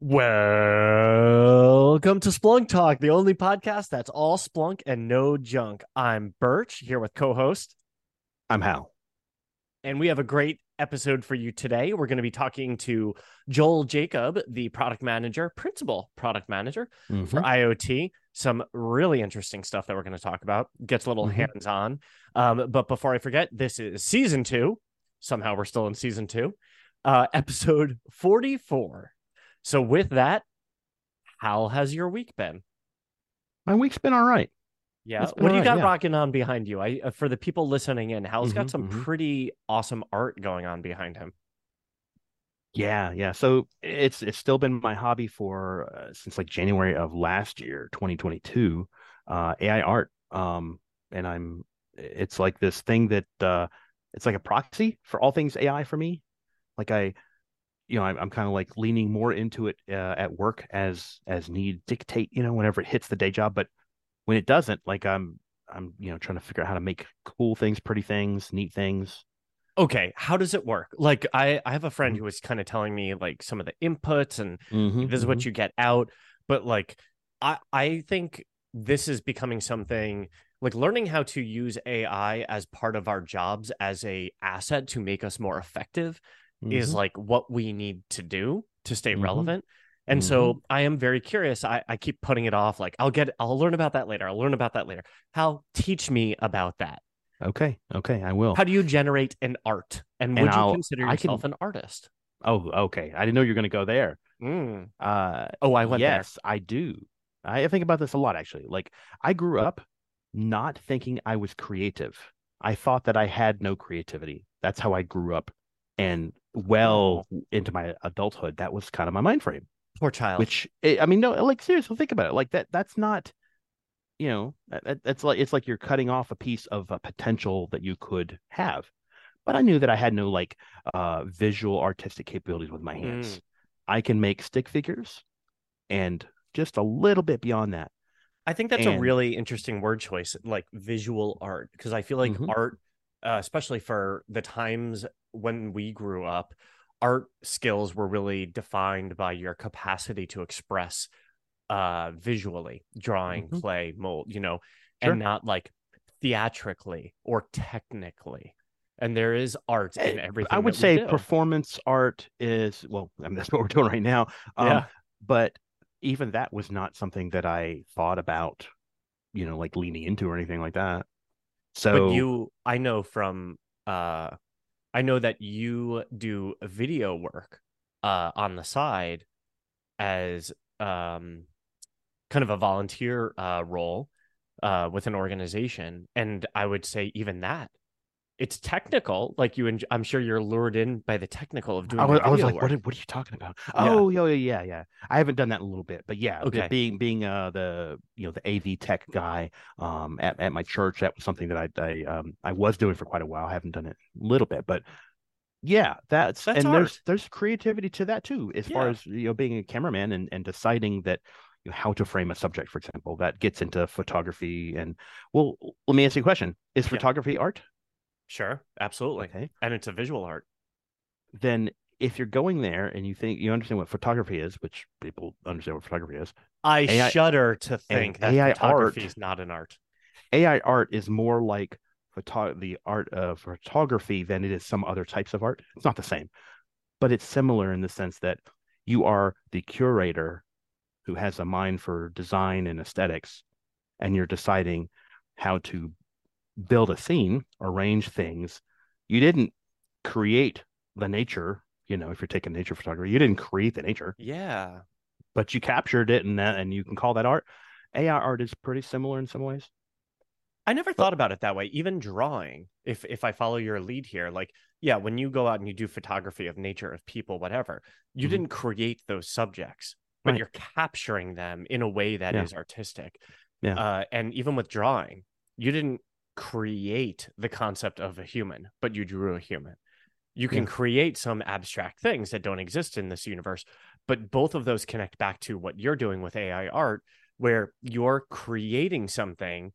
Welcome to Splunk Talk, the only podcast that's all Splunk and no junk. I'm Burch here with co host, I'm Hal. and we have a great episode for you today. We're going to be talking to Joel Jacob, the product manager, principal product manager for mm-hmm. IoT. Some really interesting stuff that we're going to talk about. Gets a little Mhm. hands on. Um, but before I forget, this is season two. Somehow we're still in season two, uh, episode 44. So, with that, how has your week been? My week's been all right. Yeah. What do you alright, got yeah. rocking on behind you? I uh, for the people listening in, Hal's got Mhm, some mhm. pretty awesome art going on behind him. Yeah, yeah. So it's it's still been my hobby for uh, since like January of last year, 2022. Uh, AI art. Um, and I'm it's like this thing that uh, it's like a proxy for all things AI for me. Like I, you know, I'm, I'm kind of like leaning more into it uh, at work as as need dictate. You know, whenever it hits the day job, but when it doesn't, like I'm I'm you know trying to figure out how to make cool things, pretty things, neat things. Okay, how does it work? Like I I have a friend Mhm. who was kind of telling me like some of the inputs and Mhm, this is what mhm. you get out, but like I I think this is becoming something like learning how to use AI as part of our jobs as a asset to make us more effective is Mhm. like what we need to do to stay Mhm. relevant. And so I am very curious. I, I keep putting it off. Like I'll get, I'll learn about that later. I'll learn about that later. Hal teach me about that? Okay, okay, I will. How do you generate an art? And And would you I'll- consider I can- yourself an artist? Oh, okay. I didn't know you were going to go there. Mm. Uh, Oh, I went yes, I do. I think about this a lot, actually. Like, I grew up not thinking I was creative. I thought that I had no creativity. That's how I grew up. And well into my adulthood, that was kind of my mind frame. there. Poor child. Which, eh, I mean, no, like seriously, think about it. Like that. That's not, you know, that, that's like it's like you're cutting off a piece of a potential that you could have. But I knew that I had no like uh visual artistic capabilities with my hands. I can make stick figures, and just a little bit beyond that. I think that's a really interesting word choice, like visual art, because I feel like Mhm. art, uh, especially for the times when we grew up, art skills were really defined by your capacity to express uh visually, drawing, Mhm. play, mold, you know, Sure. and not like theatrically or technically. And there is art in Eh, everything. I would say performance art is well, I mean, that's what we're doing right now. Um, Yeah. But even that was not something that I thought about, you know, like leaning into or anything like that. So but you i know from uh i know that you do video work uh on the side as um kind of a volunteer uh role uh with an organization and i would say even that it's technical like you en- i'm sure you're lured in by the technical of doing I was, I was like, what, are- what are you talking about? Oh, yeah, yeah, yeah, yeah. I haven't done that in a little bit, but yeah, Okay. being being uh the you know the AV tech guy um at, at my church, that was something that I I um I was doing for quite a while. I haven't done it a little bit, but yeah, that's, That's and there's art. there's creativity to that too, as far as you know being a cameraman and and deciding that you know, how to frame a subject, for example, that gets into photography and well, let me ask you a question: Is Yeah. photography art? sure absolutely Okay. and it's a visual art then if you're going there and you think you understand what photography is, which people understand what photography is, i AI shudder to think that AI photography art- is not an art AI art is more like photo- the art of photography than it is some other types of art. It's not the same, but it's similar in the sense that you are the curator who has a mind for design and aesthetics, and you're deciding how to build a scene, arrange things. You didn't create the nature. You know, if you're taking nature photography, you didn't create the nature. yeah but you captured it and that and you can call that art. AI art is pretty similar in some ways. I never thought about it that way. Even drawing, if if I follow your lead here, like yeah, when you go out and you do photography of nature, of people, whatever, you Mhm. didn't create those subjects, but Right. you're capturing them in a way that is Yeah. artistic. Yeah. Uh, and even with drawing, you didn't create the concept of a human, but you drew a human. You can Yeah. create some abstract things that don't exist in this universe, but both of those connect back to what you're doing with AI art, where you're creating something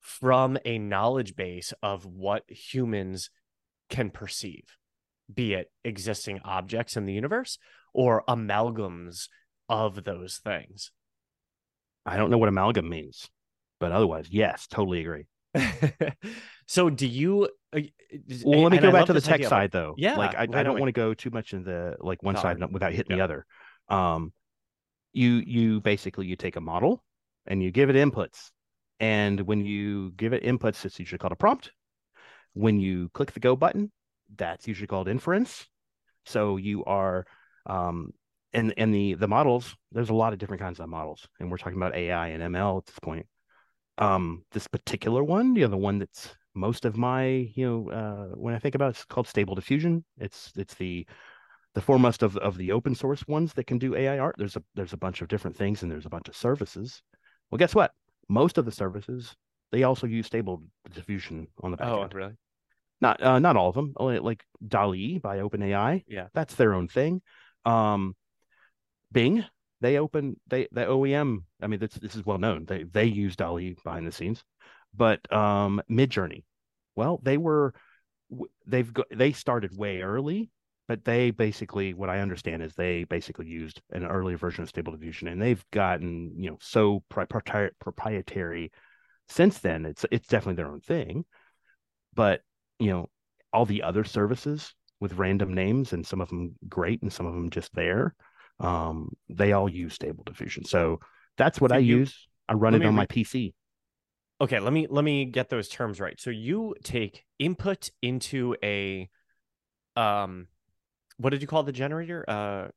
from a knowledge base of what humans can perceive, be it existing objects in the universe or amalgams of those things. I don't know what amalgam means, but otherwise, yes, totally agree. so do you uh, well let me go back to the tech side though. Yeah like i, I don't want to go too much in the like one side without hitting the other. Um you you basically you take a model and you give it inputs. And when you give it inputs it's usually called a prompt. When you click the go button that's usually called inference. So you are um and and the the models there's a lot of different kinds of models and we're talking about ai and ml at this point um, this particular one, you know, the one that's most of my, you know, uh, when I think about it, it's called Stable Diffusion. It's it's the the foremost of of the open source ones that can do AI art. There's a there's a bunch of different things and there's a bunch of services. Well, guess what? Most of the services they also use Stable Diffusion on the back oh, end. really? Not uh, not all of them. Like DALL-E by OpenAI. Yeah, that's their own thing. Um, Bing they open they the OEM. I mean, this this is well known. They they use DALL-E behind the scenes, but um, Midjourney, well, they were they've got they started way early, but they basically what I understand is they basically used an earlier version of Stable Diffusion, and they've gotten you know so proprietary since then. It's it's definitely their own thing, but you know all the other services with random names and some of them great and some of them just there um, they all use stable diffusion. So that's what so I you, use. I run it on re- my PC. Okay, let me let me get those terms right. So you take input into a um what did you call the generator? Uh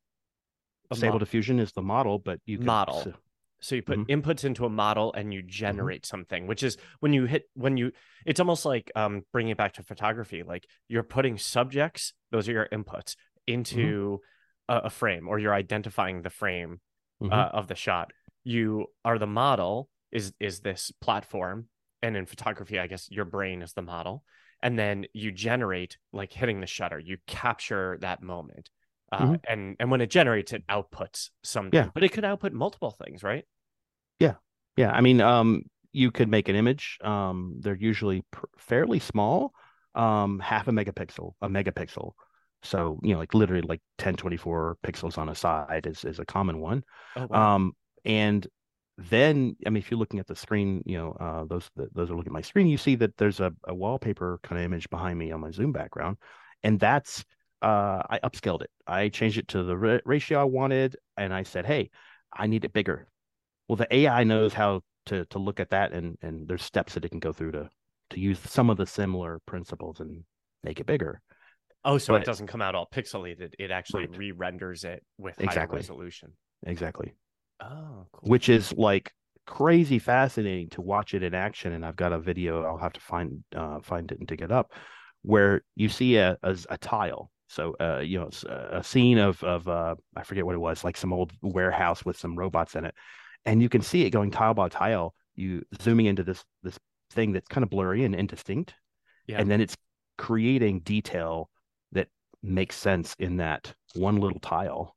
stable mo- diffusion is the model, but you can, model. So, so you put mm-hmm. inputs into a model and you mm-hmm. generate mm-hmm. something, which is when you hit when you it's almost like um bringing it back to photography. Like you're putting subjects, those are your inputs mm-hmm. into mm-hmm a, a frame or you're identifying the frame mm-hmm. uh, of the shot. You are the model is is this platform, and in photography, I guess your brain is the model, and then you generate like hitting the shutter. You capture that moment. Uh, mm-hmm. and and when it generates, it outputs something. Yeah. But it could output multiple things, right? Yeah, yeah. I mean, um, you could make an image. Um, they're usually pr- fairly small, um, half a megapixel, a megapixel. So, you know, like literally like 1024 pixels on a side is, is a common one. Oh, wow. Um, and then, I mean, if you're looking at the screen, you know, uh, those those are looking at my screen, you see that there's a, a wallpaper kind of image behind me on my Zoom background, and that's uh, I upscaled it. I changed it to the ratio I wanted, and I said, "Hey, I need it bigger." Well, the AI knows how to to look at that, and and there's steps that it can go through to to use some of the similar principles and make it bigger. Oh, so but, it doesn't come out all pixelated. It actually right. re-renders it with exactly. higher resolution. Exactly. Oh, cool. Which is like crazy fascinating to watch it in action. And I've got a video. I'll have to find uh, find it and dig it up, where you see a a, a tile. So uh, you know, a scene of of uh, I forget what it was, like some old warehouse with some robots in it, and you can see it going tile by tile. You zooming into this this thing that's kind of blurry and indistinct, yeah. and then it's creating detail makes sense in that one little tile.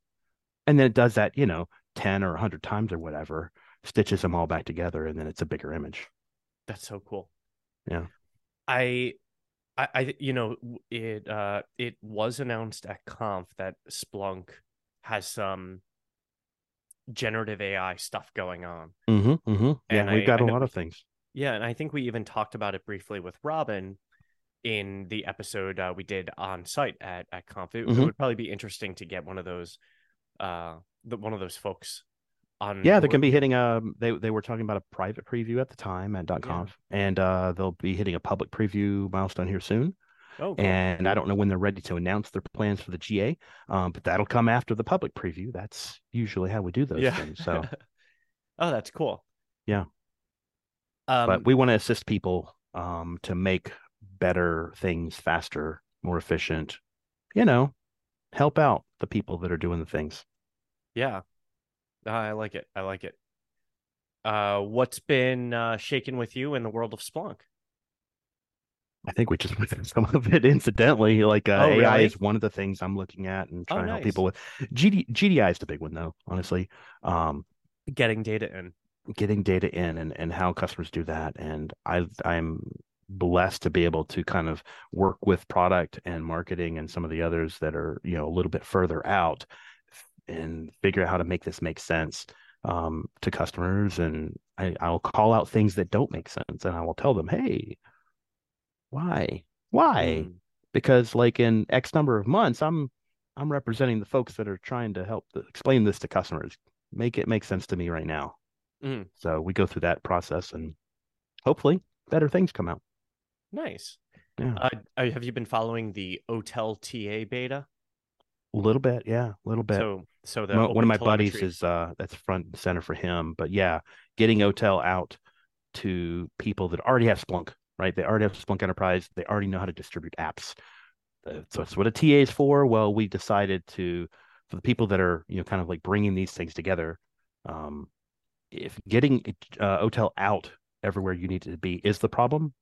And then it does that, you know, 10 or 100 times or whatever, stitches them all back together, and then it's a bigger image. That's so cool. Yeah. I, I, I you know, it, uh, it was announced at Conf that Splunk has some generative AI stuff going on. Mm-hmm, mm-hmm. Yeah, we've got I, a lot of things. Yeah, and I think we even talked about it briefly with Robin in the episode uh, we did on site at at Conf. It, mm-hmm. it, would probably be interesting to get one of those, uh, the, one of those folks on. Yeah, they can be hitting a. Um, they they were talking about a private preview at the time at .conf, yeah. and uh, they'll be hitting a public preview milestone here soon. Oh, cool. and I don't know when they're ready to announce their plans for the GA, um, but that'll come after the public preview. That's usually how we do those yeah. things. So, oh, that's cool. Yeah, um, but we want to assist people um, to make better things faster, more efficient, you know, help out the people that are doing the things. Yeah. I like it. I like it. Uh, what's been uh, shaking with you in the world of Splunk? I think we just went some of it incidentally. Like uh, oh, AI is one of the things I'm looking at and oh, trying oh, nice. to help people with. GD, GDI is the big one though, honestly. Um, getting data in, getting data in, and and how customers do that. And I I'm blessed to be able to kind of work with product and marketing and some of the others that are you know a little bit further out and figure out how to make this make sense um, to customers. And I, i'll call out things that don't make sense and i will tell them hey why? Why? Mm. because like in x number of months i'm i'm representing the folks that are trying to help the, explain this to customers. Make it make sense to me right now. Mm. so we go through that process and hopefully better things come out Nice. Yeah. Uh, uh, have you been following the Otel TA beta? a little bit yeah a little bit So, so the one of my buddies is uh that's front and center for him but yeah getting otel out to people that already have splunk right they already have splunk enterprise they already know how to distribute apps Uh, so that's what a ta is for well we decided to for the people that are you know kind of like bringing these things together um if getting uh, otel out everywhere you need it to be is the problem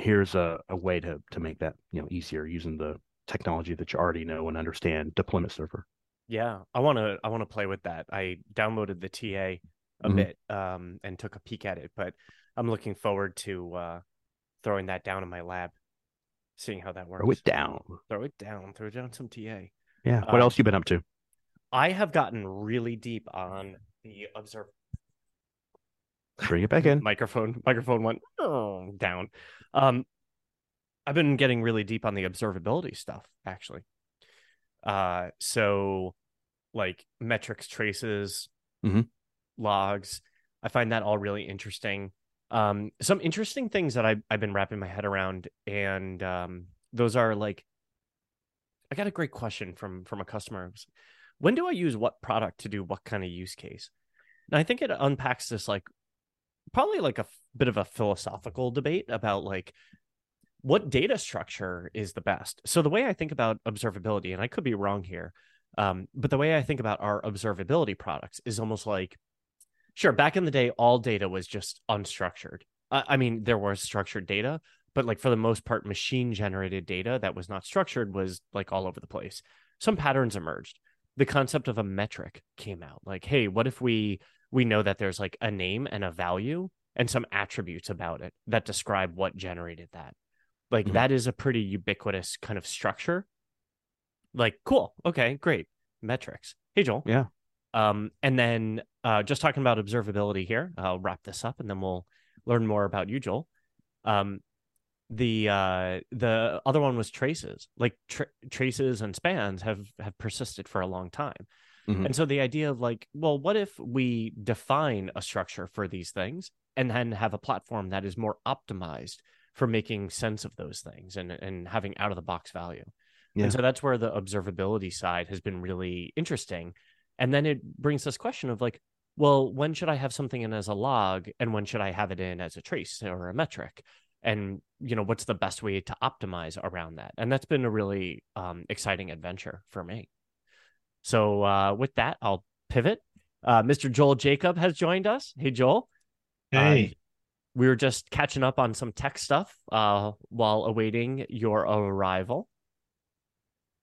here's a, a way to to make that you know easier using the technology that you already know and understand deployment server Yeah, I want to I want to play with that. I downloaded the TA a Mhm. bit um and took a peek at it, but I'm looking forward to uh throwing that down in my lab, seeing how that works. throw it down Throw it down, throw down some TA. Yeah. What Uh, else you been up to? I have gotten really deep on the observe Bring it back in. microphone microphone went "Oh," down. Um I've been getting really deep on the observability stuff actually. Uh so like metrics traces, Mhm. logs. I find that all really interesting. Um some interesting things that I I've been wrapping my head around and um those are like I got a great question from from a customer. When do I use what product to do what kind of use case? And I think it unpacks this like probably like a bit of a philosophical debate about like what data structure is the best. So the way I think about observability, and I could be wrong here, um, but the way I think about our observability products is almost like, sure, back in the day, all data was just unstructured. I, I mean, there was structured data, but like for the most part, machine generated data that was not structured was like all over the place. Some patterns emerged. The concept of a metric came out. Like, hey, what if we we know that there's like a name and a value and some attributes about it that describe what generated that. Like Mhm. that is a pretty ubiquitous kind of structure. Like, cool. Okay, great. Metrics. Hey Joel. Yeah. Um, and then uh just talking about observability here, I'll wrap this up and then we'll learn more about you, Joel. Um the uh the other one was traces. Like tra- traces and spans have have persisted for a long time. Mhm. And so the idea of like, well, what if we define a structure for these things and then have a platform that is more optimized for making sense of those things and and having out of the box value. Yeah. And so that's where the observability side has been really interesting. And then it brings this question of like, well, when should I have something in as a log and when should I have it in as a trace or a metric? And you know, what's the best way to optimize around that? And that's been a really um, exciting adventure for me. So uh, with that, I'll pivot. Uh, Mr. Joel Jacob has joined us. Hey, Joel. Hey, We were just catching up on some tech stuff uh, while awaiting your arrival.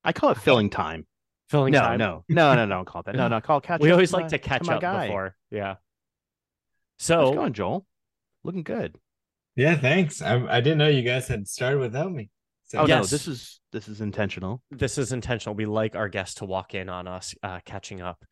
I call it filling time. Filling time. No, time. no, no, no, no. Don't call it that. No, no. Call catch. We up always like my- to catch my up guy. before. Yeah. How's So it going, Joel? Looking good. yeah, thanks. I I didn't know you guys had started without me. So Oh no, this is this is intentional. this is intentional. We like our guests to walk in on us uh, catching up.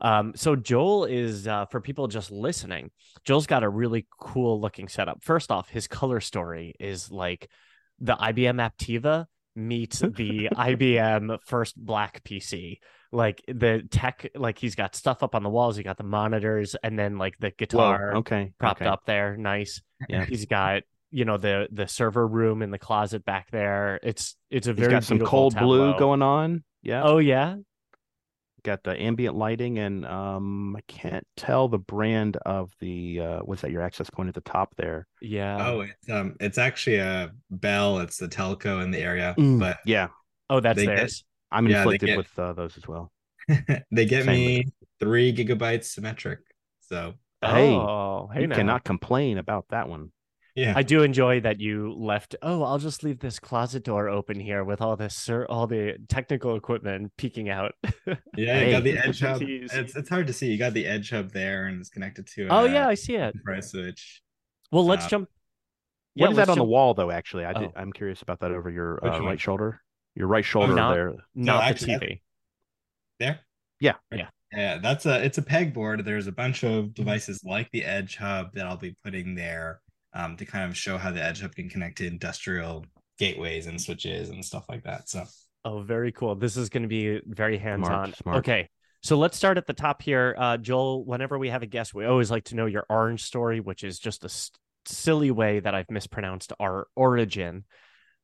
Um, so Joel is uh, for people just listening. Joel's got a really cool looking setup. First off, his color story is like the IBM Aptiva meets the IBM first black PC. Like the tech, like he's got stuff up on the walls. He got the monitors, and then like the Whoa. guitar Okay. propped okay. up there. Nice. Yeah. He's got you know the the server room in the closet back there. It's it's a He's very got some beautiful cold blue going on. Yeah. Oh yeah, Got the ambient lighting and um I can't tell the brand of the uh what's that your access point at the top there. yeah. oh, it's um, it's actually a Bell. It's the telco in the area, Mm, but yeah, Oh, that's They get- theirs. I'm Yeah, inflicted get- with uh, those as well. they get Same me three gigabytes symmetric. So Hey, oh, hey you now. cannot complain about that one. Yeah, I do enjoy that you left. Oh, I'll just leave this closet door open here with all this, sir, all the technical equipment peeking out. yeah. You got the edge hub. Jeez. It's it's hard to see. You got the edge hub there, and it's connected to. oh a yeah, I see it. enterprise switch. Well, let's Uh, jump. what is that let's on the wall though? Actually, I did, Oh. I'm curious about that over your uh, one? right shoulder. Your right shoulder not- there. Not actually, the TV. There. Yeah. Yeah. Yeah, that's a it's a pegboard. There's a bunch of devices like the Edge Hub that I'll be putting there um, to kind of show how the Edge Hub can connect to industrial gateways and switches and stuff like that. So Oh, very cool. This is going to be very hands on. Okay. So let's start at the top here. Uh, Joel, whenever we have a guest, we always like to know your orange story, which is just a s- silly way that I've mispronounced our origin.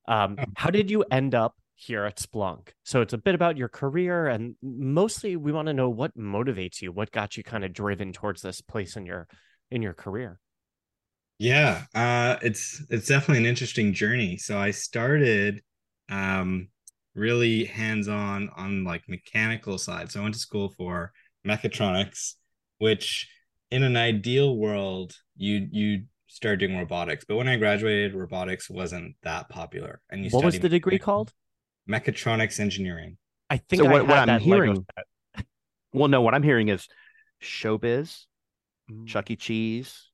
Um, Oh. how did you end up here at Splunk? So it's a bit about your career, and mostly we want to know what motivates you, what got you kind of driven towards this place in your in your career. Yeah, uh, it's it's definitely an interesting journey. So I started um, really hands-on on like mechanical side. So I went to school for mechatronics, which in an ideal world you you start doing robotics. But when I graduated, robotics wasn't that popular. And you What was the degree mechanic- called? Mechatronics engineering. I think So I what- what I'm hearing- Well, no, what I'm hearing is showbiz, Mm. Chuck E. Cheese,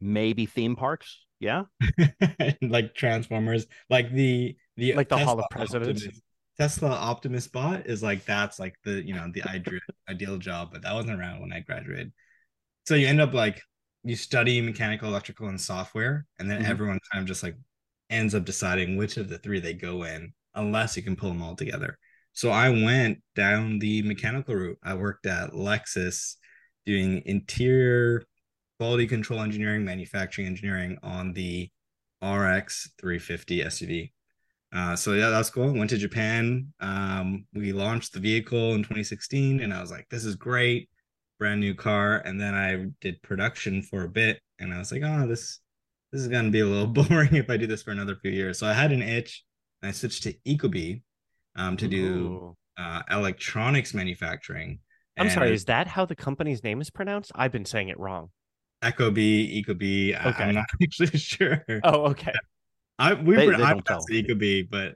maybe theme parks. Yeah. like Transformers, like the the Like the Hall of Presidents? Optimus- Tesla Optimus bot is like that's like the you know the ideal ideal job, but that wasn't around when I graduated. So you end up like you study mechanical, electrical, and software, and then Mhm. everyone kind of just like ends up deciding which of the three they go in, unless you can pull them all together. So I went down the mechanical route. I worked at Lexus doing interior quality control engineering, manufacturing engineering on the RX 350 SUV. Uh, so yeah, that's cool. Went to Japan. Um, we launched the vehicle in 2016, and I was like, "This is great, brand new car." And then I did production for a bit, and I was like, "Oh, this this is gonna be a little boring if I do this for another few years." So I had an itch, and I switched to Ecobee um, to do uh, electronics manufacturing. I'm sorry, is that how the company's name is pronounced? I've been saying it wrong. Ecobee, Ecobee. I- Okay. I'm not actually sure. Oh, okay. I we They- were they I don't pronounced it Ecobee, but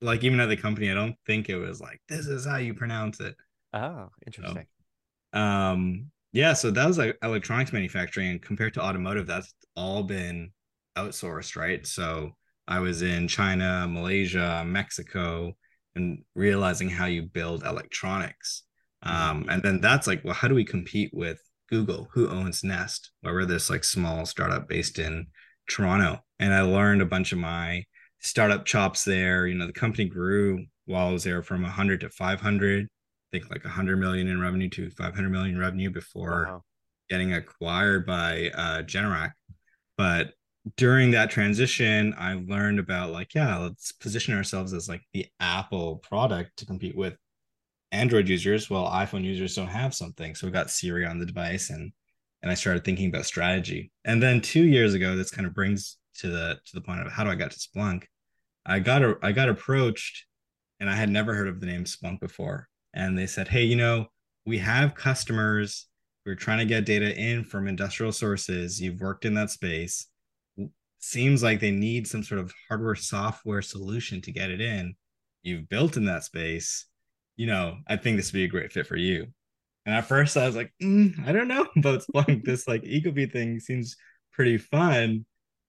like even at the company, I don't think it was like this is how you pronounce it. Oh, interesting. Um, yeah, so that was like electronics manufacturing, and compared to automotive, that's all been outsourced, right? So I was in China, Malaysia, Mexico, and realizing how you build electronics. Um, and then that's like, well, how do we compete with Google, who owns Nest? Well, we're this like small startup based in Toronto. And I learned a bunch of my startup chops there. You know, the company grew while I was there from 100 to 500 I think like 100 million in revenue to 500 million revenue before Wow. getting acquired by uh Generac. But during that transition, I learned about like, yeah, let's position ourselves as like the Apple product to compete with Android users. Well, iPhone users don't have something. So we got Siri on the device and and I started thinking about strategy. And then two years ago, this kind of brings to the to the point of how do I get to Splunk? I got a I got approached and I had never heard of the name Splunk before. And they said, Hey, you know, we have customers. We're trying to get data in from industrial sources. You've worked in that space. Seems like they need some sort of hardware software solution to get it in. You've built in that space. You know, I think this would be a great fit for you. And at first I was like, mm, I don't know about Splunk. this like Ecobee thing seems pretty fun.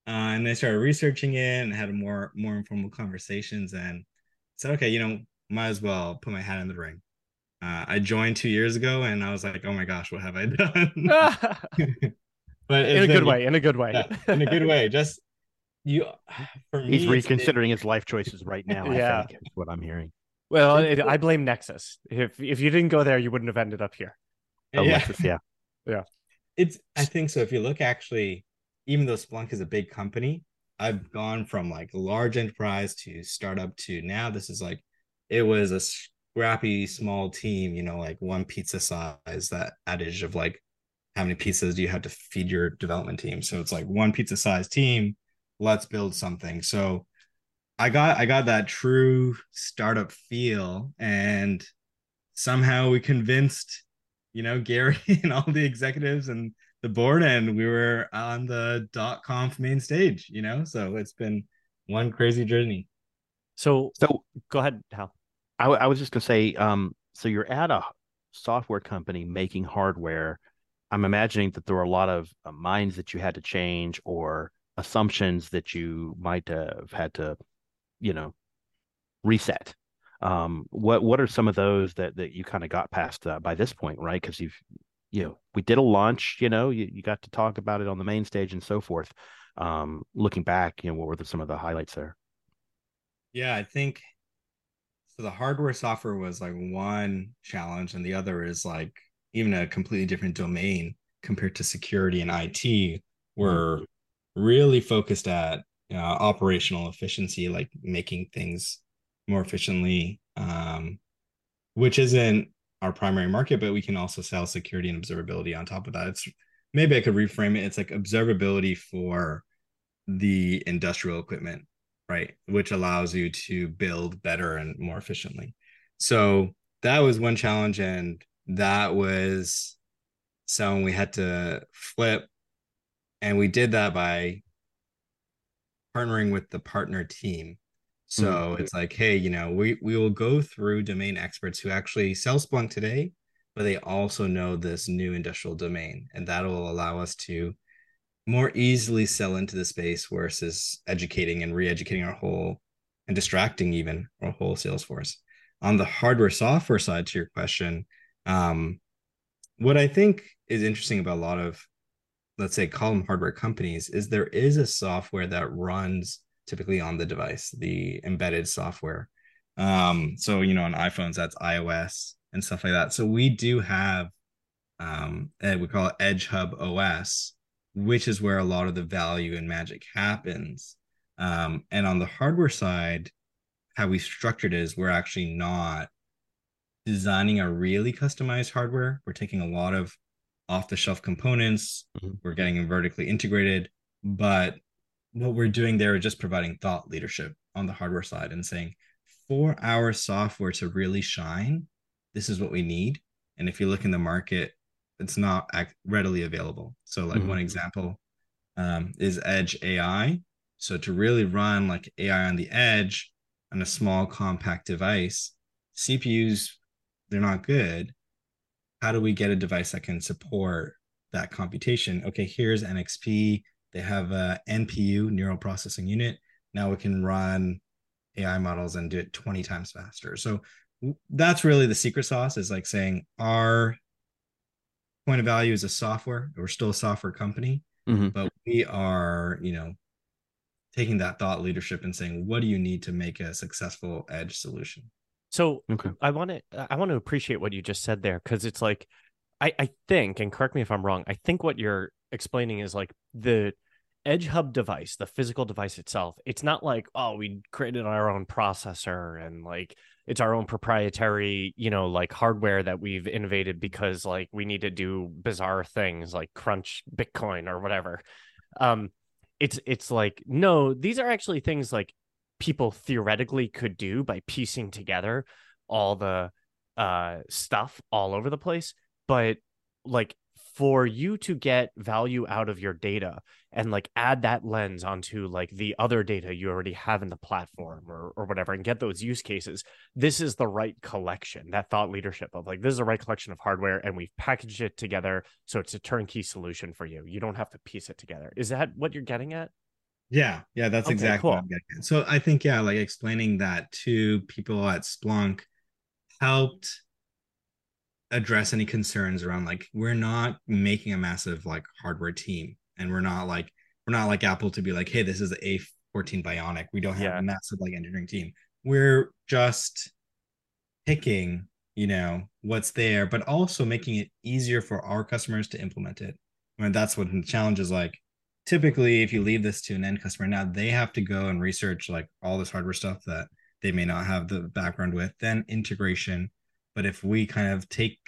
Uh, and I started researching it and had more more informal conversations and said, okay, you know, might as well put my hat in the ring. Uh, I joined two years ago and I was like, oh my gosh, what have I done? but in a good way. In a good way. yeah, in a good way. Just you, for me, He's reconsidering his life choices right now. Yeah. I think is what I'm hearing. Well, it, I blame Nexus. If if you didn't go there, you wouldn't have ended up here. Oh, yeah. Lexus, yeah. it's i think so if you look actually even though splunk is a big company i've gone from like large enterprise to startup to now this is like it was a scrappy small team you know like one pizza size that adage of like how many pizzas do you have to feed your development team so it's like one pizza size team let's build something so i got i got that true startup feel and somehow we convinced you know, Gary and all the executives and the board, and we were on the dot conf main stage, you know. So it's been one crazy journey. So So go ahead, Hal. I, I was just gonna say, um, so you're at a software company making hardware. I'm imagining that there were a lot of uh, minds that you had to change or assumptions that you might have had to, you know, reset. Um, what what are some of those that that you kind of got past uh, by this point, right? Because you've you know we did a launch, you know, you, you got to talk about it on the main stage and so forth. Um, looking back, you know, what were the, some of the highlights there? Yeah, I think so. The hardware software was like one challenge, and the other is like even a completely different domain compared to security and IT. We're mm-hmm. really focused at uh, operational efficiency, like making things more efficiently, um, which isn't our primary market, but we can also sell security and observability on top of that. It's maybe I could reframe it. It's like observability for the industrial equipment, right? Which allows you to build better and more efficiently. So that was one challenge. And that was something we had to flip. And we did that by partnering with the partner team. So mm-hmm. it's like, hey, you know, we we will go through domain experts who actually sell Splunk today, but they also know this new industrial domain, and that will allow us to more easily sell into the space versus educating and re-educating our whole and distracting even our whole sales force. On the hardware software side, to your question, um, what I think is interesting about a lot of, let's say, column hardware companies is there is a software that runs typically on the device, the embedded software. Um, so you know, on iPhones, that's iOS and stuff like that. So we do have um, we call it Edge Hub OS, which is where a lot of the value and magic happens. Um, and on the hardware side, how we structured it is we're actually not designing a really customized hardware. We're taking a lot of off the shelf components, mm-hmm. we're getting them vertically integrated, but what we're doing there is just providing thought leadership on the hardware side and saying, for our software to really shine, this is what we need. And if you look in the market, it's not readily available. So, like mm-hmm. one example um, is Edge AI. So, to really run like AI on the edge on a small compact device, CPUs they're not good. How do we get a device that can support that computation? Okay, here's NXP. They have a NPU, neural processing unit. Now we can run AI models and do it 20 times faster. So that's really the secret sauce is like saying our point of value is a software. We're still a software company, mm-hmm. but we are, you know, taking that thought leadership and saying, what do you need to make a successful edge solution? So okay. I want to I want to appreciate what you just said there because it's like I I think and correct me if I'm wrong. I think what you're explaining is like the edge hub device, the physical device itself. It's not like oh we created our own processor and like it's our own proprietary you know like hardware that we've innovated because like we need to do bizarre things like crunch bitcoin or whatever um it's it's like no these are actually things like people theoretically could do by piecing together all the uh stuff all over the place but like for you to get value out of your data and like add that lens onto like the other data you already have in the platform or, or whatever and get those use cases this is the right collection that thought leadership of like this is the right collection of hardware and we've packaged it together so it's a turnkey solution for you. You don't have to piece it together. Is that what you're getting at yeah yeah that's okay, exactly cool. what i'm getting at so i think yeah like explaining that to people at splunk helped address any concerns around like we're not making a massive like hardware team and we're not like we're not like apple to be like hey this is the a 14 bionic we don't have yeah. a massive like engineering team we're just picking you know what's there but also making it easier for our customers to implement it I mean, that's what the challenge is like typically if you leave this to an end customer now they have to go and research like all this hardware stuff that they may not have the background with then integration but if we kind of take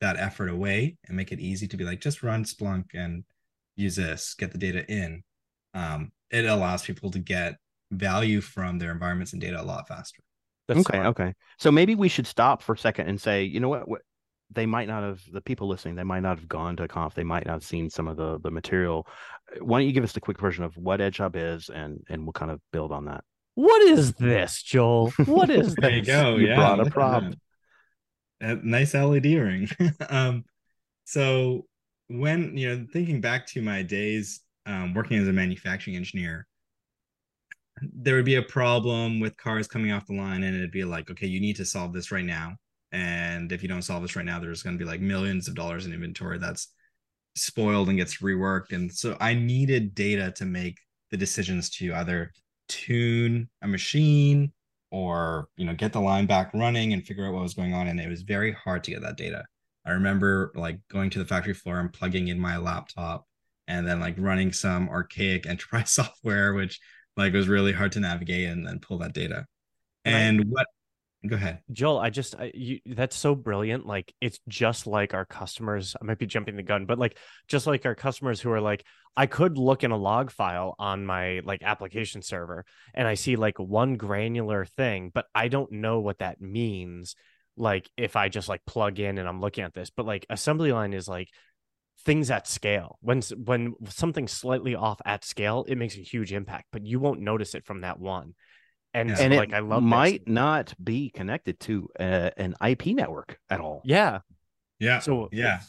that effort away and make it easy to be like, just run Splunk and use this, get the data in, um, it allows people to get value from their environments and data a lot faster. That's okay. Smart. Okay. So maybe we should stop for a second and say, you know what, what they might not have the people listening they might not have gone to a conf they might not have seen some of the the material. Why don't you give us the quick version of what edge hub is and and we'll kind of build on that. What is this joel? What is there you go you yeah. brought a prop. A nice LED ring. um, so when you know thinking back to my days um, working as a manufacturing engineer, there would be a problem with cars coming off the line, and it'd be like, okay, you need to solve this right now. And if you don't solve this right now, there's going to be like millions of dollars in inventory that's spoiled and gets reworked. And so I needed data to make the decisions to either tune a machine or you know get the line back running and figure out what was going on. And it was very hard to get that data. I remember like going to the factory floor and plugging in my laptop and then like running some archaic enterprise software, which like was really hard to navigate and then pull that data. And, and I, what Go ahead. Joel, I just I, you that's so brilliant. Like it's just like our customers. I might be jumping the gun, but like just like our customers who are like I could look in a log file on my like application server and I see like one granular thing, but I don't know what that means like if I just like plug in and I'm looking at this. But like assembly line is like things at scale. When when something's slightly off at scale, it makes a huge impact, but you won't notice it from that one and, and like I love might this. not be connected to a, an IP network at all. Yeah, yeah. So yeah,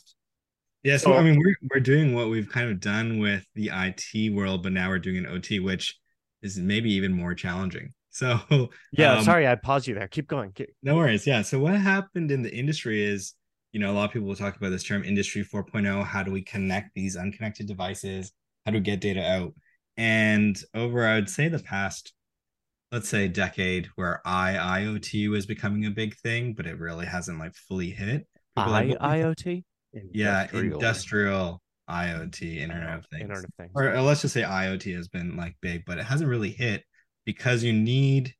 yeah. So, so I mean, we're we're doing what we've kind of done with the IT world, but now we're doing an OT, which is maybe even more challenging. So yeah, um, sorry, I paused you there. Keep going. Keep... No worries. Yeah. So what happened in the industry is, you know, a lot of people will talk about this term industry 4.0. How do we connect these unconnected devices? How do we get data out? And over, I would say the past let's say decade where IIoT was becoming a big thing, but it really hasn't like fully hit. IIoT? Yeah, industrial IoT, Internet of Things. Internet of Things. Or, or let's just say IoT has been like big, but it hasn't really hit because you need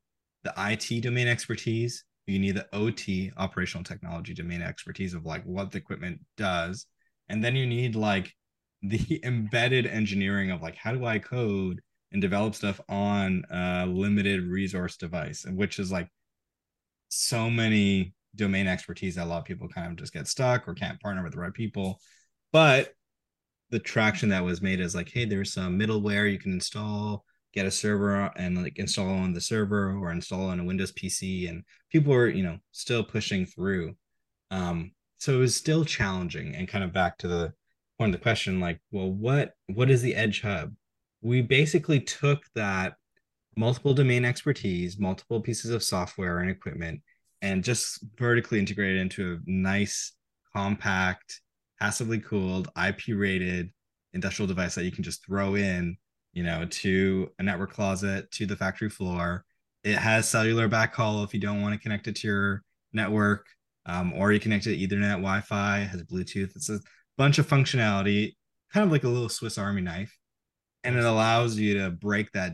the IT domain expertise, you need the OT operational technology domain expertise of like what the equipment does, and then you need like the embedded engineering of like how do I code and develop stuff on a limited resource device, which is like so many domain expertise that a lot of people kind of just get stuck or can't partner with the right people. But the traction that was made is like, hey, there's some middleware you can install, get a server and like install on the server or install on a Windows PC. And people are, you know, still pushing through. Um, so it was still challenging and kind of back to the point of the question, like, well, what what is the edge hub? We basically took that multiple domain expertise, multiple pieces of software and equipment, and just vertically integrated into a nice, compact, passively cooled, IP rated industrial device that you can just throw in, you know, to a network closet, to the factory floor. It has cellular backhaul if you don't want to connect it to your network, um, or you connect it to Ethernet, Wi-Fi, has Bluetooth. It's a bunch of functionality, kind of like a little Swiss Army knife and it allows you to break that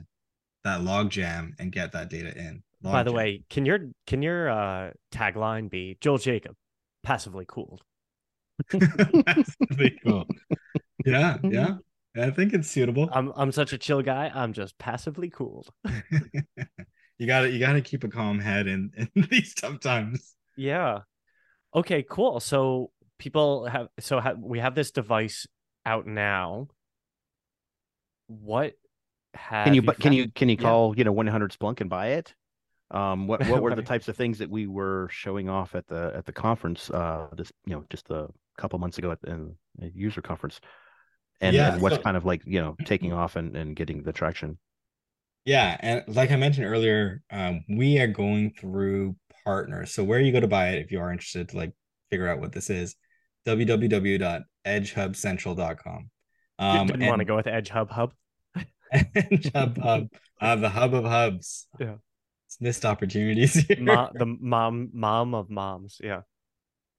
that log jam and get that data in. Log By the jam. way, can your can your uh, tagline be Joel Jacob, passively cooled? passively cool. Yeah, yeah. I think it's suitable. I'm I'm such a chill guy. I'm just passively cooled. you got to you got to keep a calm head in in these tough times. Yeah. Okay. Cool. So people have so have, we have this device out now what can you, you can you can you call yeah. you know 100 Splunk and buy it? Um, what what were the types of things that we were showing off at the at the conference? Uh, just you know, just a couple months ago at the user conference, and, yeah, and what's so, kind of like you know taking off and and getting the traction. Yeah, and like I mentioned earlier, um, we are going through partners. So where you go to buy it, if you are interested to like figure out what this is, www.edgehubcentral.com. Um, didn't want to go with Edge Hub Hub. Edge Hub Hub, uh, the hub of hubs. Yeah, it's missed opportunities the mom, mom of moms. Yeah.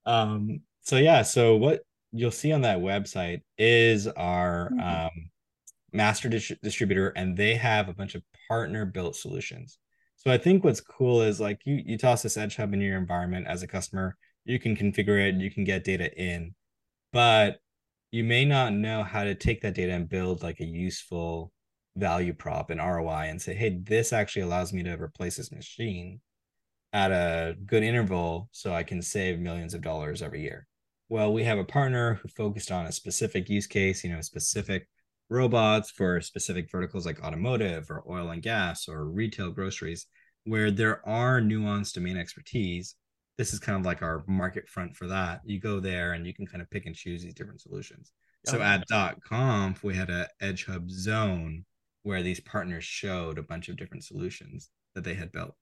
Um. So yeah. So what you'll see on that website is our mm-hmm. um, master dis- distributor, and they have a bunch of partner built solutions. So I think what's cool is like you you toss this Edge Hub in your environment as a customer, you can configure it, you can get data in, but you may not know how to take that data and build like a useful value prop and ROI and say, hey, this actually allows me to replace this machine at a good interval so I can save millions of dollars every year. Well, we have a partner who focused on a specific use case, you know, specific robots for specific verticals like automotive or oil and gas or retail groceries, where there are nuanced domain expertise this is kind of like our market front for that. You go there and you can kind of pick and choose these different solutions. So Oh, at dot conf, we had a Edge Hub zone where these partners showed a bunch of different solutions that they had built.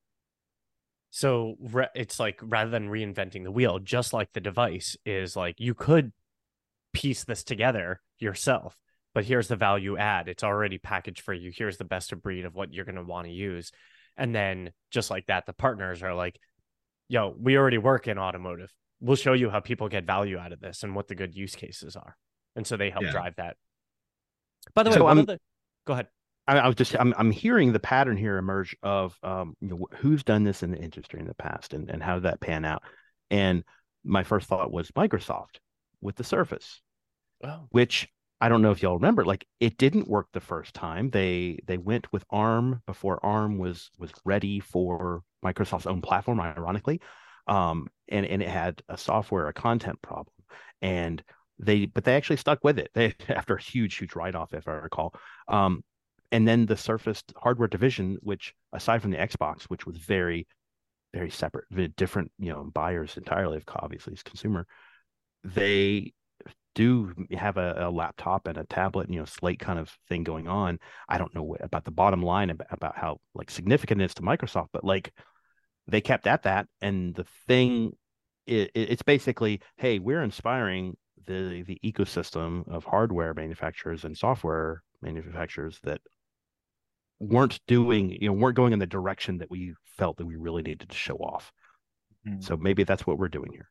So re- it's like rather than reinventing the wheel, just like the device is like you could piece this together yourself, but here's the value add. It's already packaged for you. Here's the best of breed of what you're going to want to use. And then just like that, the partners are like, yo, we already work in automotive. We'll show you how people get value out of this and what the good use cases are. And so they help Yeah. drive that. By the way, So one of the go ahead. I, I was just I'm I'm hearing the pattern here emerge of um you know who's done this in the industry in the past and and how did that pan out, and my first thought was Microsoft with the Surface, Oh, which I don't know if y'all remember, like it didn't work the first time. They they went with ARM before ARM was was ready for Microsoft's own platform, ironically, um, and and it had a software, a content problem, and they but they actually stuck with it. They after a huge huge write off, if I recall. Um, and then the Surface hardware division, which aside from the Xbox, which was very very separate, very different, you know, buyers entirely. Obviously, as consumer, they do have a, a laptop and a tablet, you know, slate kind of thing going on. I don't know what, about the bottom line about, about how like significant it is to Microsoft, but like they kept at that, and the thing, it, it's basically, hey, we're inspiring the the ecosystem of hardware manufacturers and software manufacturers that weren't doing, you know, weren't going in the direction that we felt that we really needed to show off. So maybe that's what we're doing here.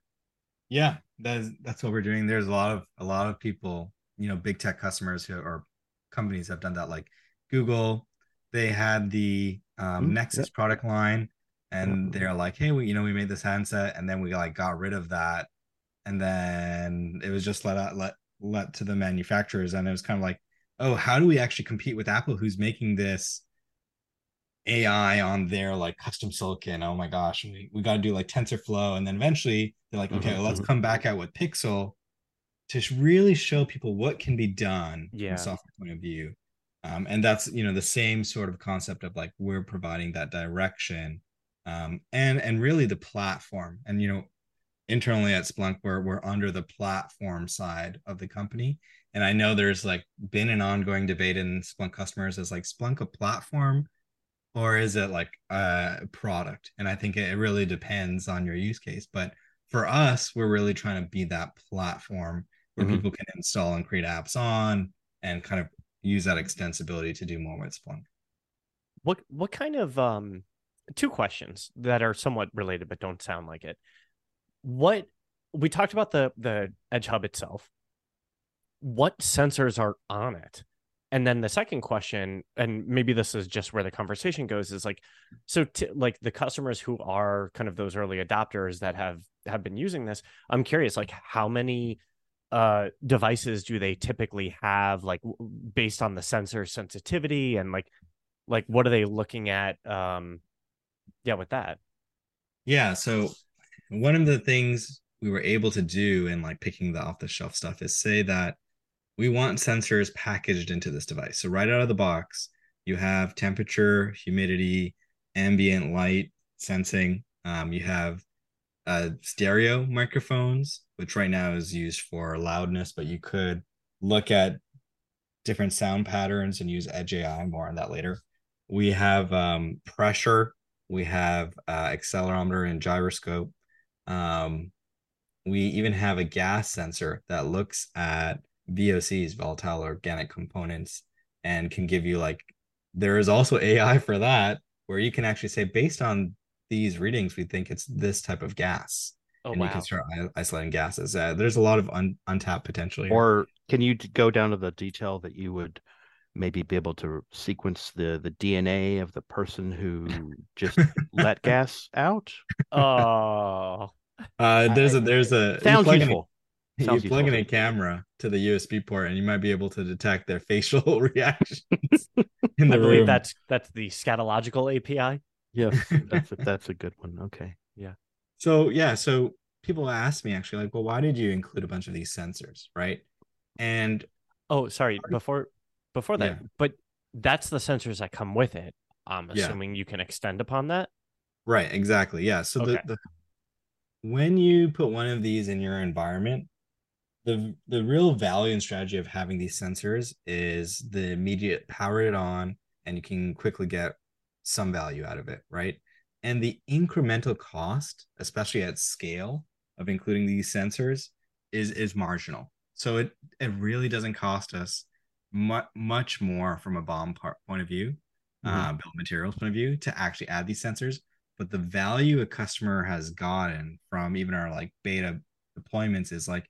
Yeah, that's that's what we're doing. There's a lot of a lot of people, you know, big tech customers who or companies have done that. Like Google, they had the um, Mm, Nexus product line, and they're like, hey, we you know we made this handset, and then we like got rid of that, and then it was just let out let let to the manufacturers, and it was kind of like, oh, how do we actually compete with Apple, who's making this AI on their like custom silicon. Oh my gosh, we, we got to do like TensorFlow. And then eventually they're like, okay, Mhm, well, let's mhm. come back out with Pixel to really show people what can be done from Yeah. a software point of view. Um, and that's you know the same sort of concept of like we're providing that direction um, and and really the platform and you know internally at Splunk we're we're under the platform side of the company and I know there's like been an ongoing debate in Splunk customers is like Splunk a platform or is it like a product? And I think it really depends on your use case. But for us, we're really trying to be that platform where Mhm. people can install and create apps on and kind of use that extensibility to do more with Splunk. What what kind of um two questions that are somewhat related but don't sound like it. What we talked about the the Edge Hub itself. What sensors are on it? And then the second question, and maybe this is just where the conversation goes, is like, so t- like the customers who are kind of those early adopters that have have been using this, I'm curious, like how many uh devices do they typically have, like w- based on the sensor sensitivity and like like what are they looking at um yeah with that Yeah. So one of the things we were able to do in like picking the off the shelf stuff is say that we want sensors packaged into this device. So right out of the box, you have temperature, humidity, ambient light sensing. Um, you have uh, stereo microphones, which right now is used for loudness, but you could look at different sound patterns and use Edge AI. More on that later. We have um, pressure. We have uh, accelerometer and gyroscope. Um, we even have a gas sensor that looks at VOCs, volatile organic components, and can give you like there is also AI for that, where you can actually say based on these readings, we think it's this type of gas, oh and you can start isolating gases. Uh, there's a lot of un- untapped potential here. Or can you go down to the detail that you would maybe be able to sequence the the DNA of the person who just let gas out? oh uh, there's a there's a you Sounds plug in a- you Sounds plug in a camera to the USB port, and you might be able to detect their facial reactions in i the believe room. that's that's the scatological api Yes, that's a, that's a good one. Okay. Yeah. So yeah, so people ask me actually like, well, why did you include a bunch of these sensors, right? And oh sorry before before that Yeah. but that's the sensors that come with it i'm Yeah. assuming you can extend upon that right, exactly, yeah. So Okay. the, the when you put one of these in your environment, the the real value and strategy of having these sensors is the immediate power it on and you can quickly get some value out of it right and the incremental cost especially at scale of including these sensors is is marginal so it it really doesn't cost us much much more from a BOM part, point of view mm-hmm. uh, bill materials point of view to actually add these sensors but the value a customer has gotten from even our like beta deployments is like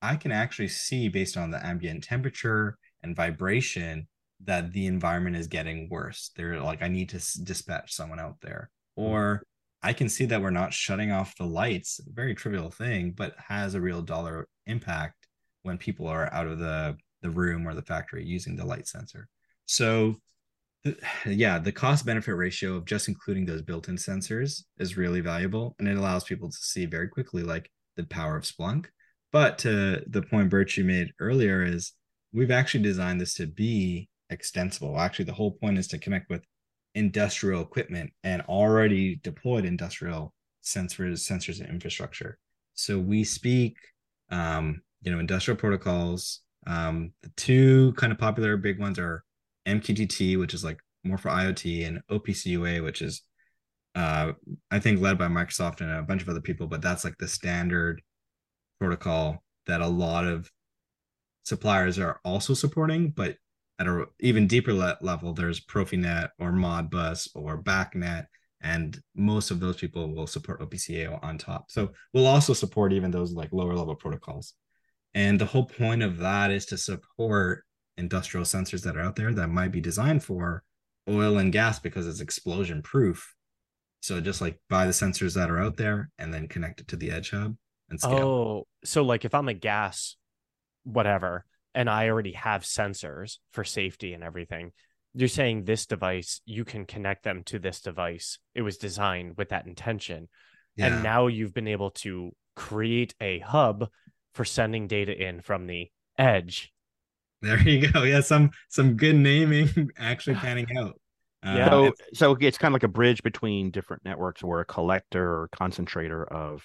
I can actually see based on the ambient temperature and vibration that the environment is getting worse. They're like, I need to dispatch someone out there. Or I can see that we're not shutting off the lights, very trivial thing, but has a real dollar impact when people are out of the, the room or the factory using the light sensor. So, yeah, the cost benefit ratio of just including those built in sensors is really valuable. And it allows people to see very quickly, like the power of Splunk but to the point Burchie made earlier is we've actually designed this to be extensible. Actually, the whole point is to connect with industrial equipment and already deployed industrial sensors, sensors and infrastructure. So we speak, um, you know, industrial protocols. Um, the two kind of popular big ones are MQTT, which is like more for IoT, and OPC UA, which is, uh, I think, led by Microsoft and a bunch of other people. But that's like the standard protocol that a lot of suppliers are also supporting, but at an even deeper le- level, there's Profinet or Modbus or BACnet, and most of those people will support OPC UA on top. So we'll also support even those like lower level protocols. And the whole point of that is to support industrial sensors that are out there that might be designed for oil and gas because it's explosion proof. So just like buy the sensors that are out there and then connect it to the edge hub and scale. Oh, so like if I'm a gas, whatever, and I already have sensors for safety and everything, you're saying this device, you can connect them to this device. It was designed with that intention. Yeah. And now you've been able to create a hub for sending data in from the edge. There you go. Yeah, some some good naming actually panning out. Uh, yeah. So, so it's kind of like a bridge between different networks or a collector or concentrator of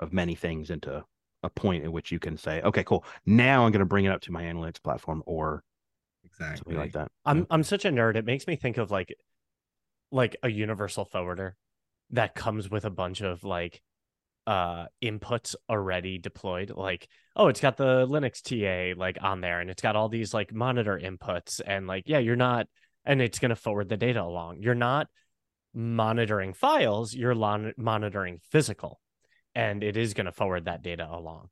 of many things into a point at which you can say, okay, cool. Now I'm going to bring it up to my analytics platform or exactly something like that. I'm I'm such a nerd. It makes me think of like like a universal forwarder that comes with a bunch of like uh inputs already deployed like oh it's got the linux ta like on there and it's got all these like monitor inputs and like yeah you're not and it's going to forward the data along you're not monitoring files you're lon- monitoring physical and it is going to forward that data along.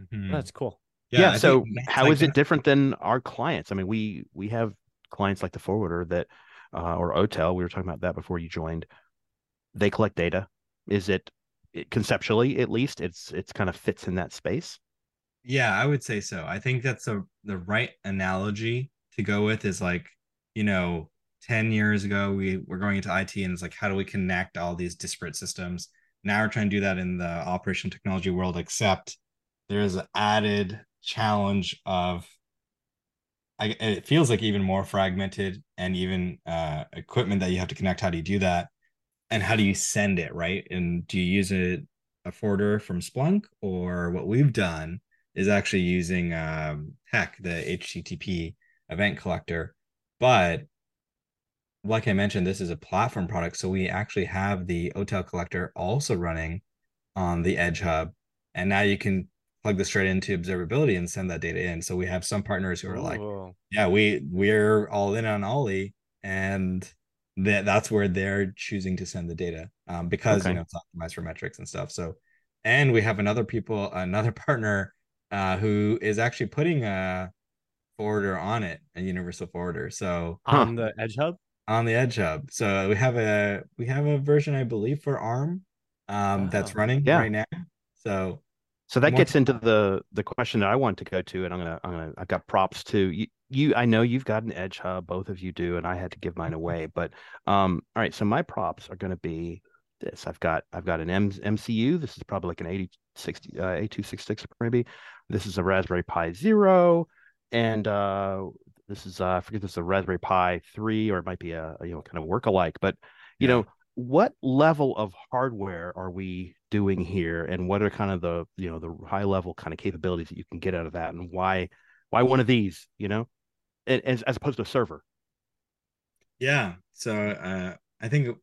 Mm-hmm. That's cool. Yeah. yeah so how like is that. it different than our clients? I mean, we we have clients like the forwarder that uh, or OTel. We were talking about that before you joined. They collect data. Is it, conceptually at least? It's it's kind of fits in that space. Yeah, I would say so. I think that's a the right analogy to go with. Is like you know 10 years ago we were going into IT and it's like how do we connect all these disparate systems now we're trying to do that in the operational technology world, except there's an added challenge of I, it feels like even more fragmented and even uh, equipment that you have to connect. How do you do that? And how do you send it, right? And do you use it a forwarder from Splunk or what we've done is actually using um, HEC, the HTTP event collector. But like I mentioned, this is a platform product. So we actually have the OTel collector also running on the Edge Hub. And now you can plug this straight into observability and send that data in. So we have some partners who are like, yeah, we we're all in on Ollie. And that that's where they're choosing to send the data um, because okay. you know it's optimized for metrics and stuff. So and we have another people, another partner uh, who is actually putting a forwarder on it, a universal forwarder. So on the Edge Hub on the Edge Hub. So we have a we have a version, I believe, for ARM um, that's running yeah. right now. So so that gets into the the question that I want to go to, and I'm gonna I'm gonna I've got props to you. You I know you've got an Edge Hub, both of you do, and I had to give mine away. But um, all right, so my props are gonna be this. I've got I've got an M- MCU. This is probably like an 8060 uh, A266 maybe. This is a Raspberry Pi Zero, and uh, this is uh, I forget this is a Raspberry Pi three or it might be a, a you know kind of work alike, but you yeah. know what level of hardware are we doing here and what are kind of the you know the high level kind of capabilities that you can get out of that and why why one of these you know as, as opposed to a server yeah so uh i think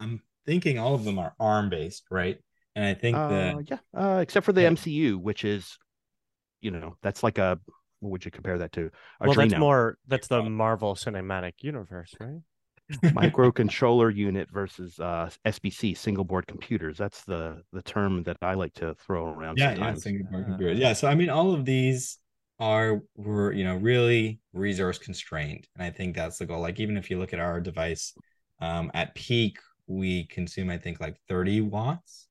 i'm thinking all of them are arm based right and i think uh, that yeah uh, except for the yeah. mcu which is you know that's like a what would you compare that to Arduino. well that's more that's the marvel cinematic universe right microcontroller unit versus uh, SBC single board computers. That's the the term that I like to throw around. Yeah, yeah, single board uh, computers. Yeah, so I mean, all of these are were you know really resource constrained, and I think that's the goal. Like even if you look at our device, um, at peak we consume I think like thirty watts.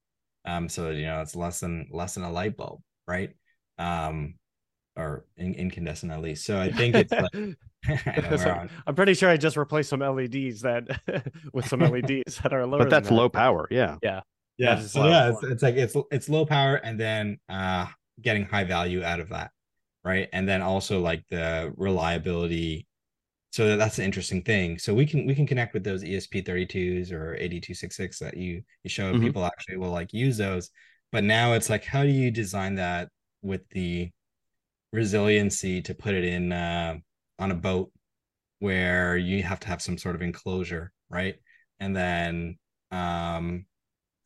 Um, so you know it's less than less than a light bulb, right? Um, or in, incandescent at least. So I think it's like, I am pretty sure I just replaced some LEDs that with some LEDs that are lower. But that's that. low power, yeah. Yeah. Yeah. So yeah, it's, it's, like it's it's low power and then uh getting high value out of that. Right. And then also like the reliability. So that's an interesting thing. So we can we can connect with those ESP32s or 8266 that you you show mm-hmm. people actually will like use those. But now it's like how do you design that with the resiliency to put it in uh, on a boat where you have to have some sort of enclosure, right? And then um,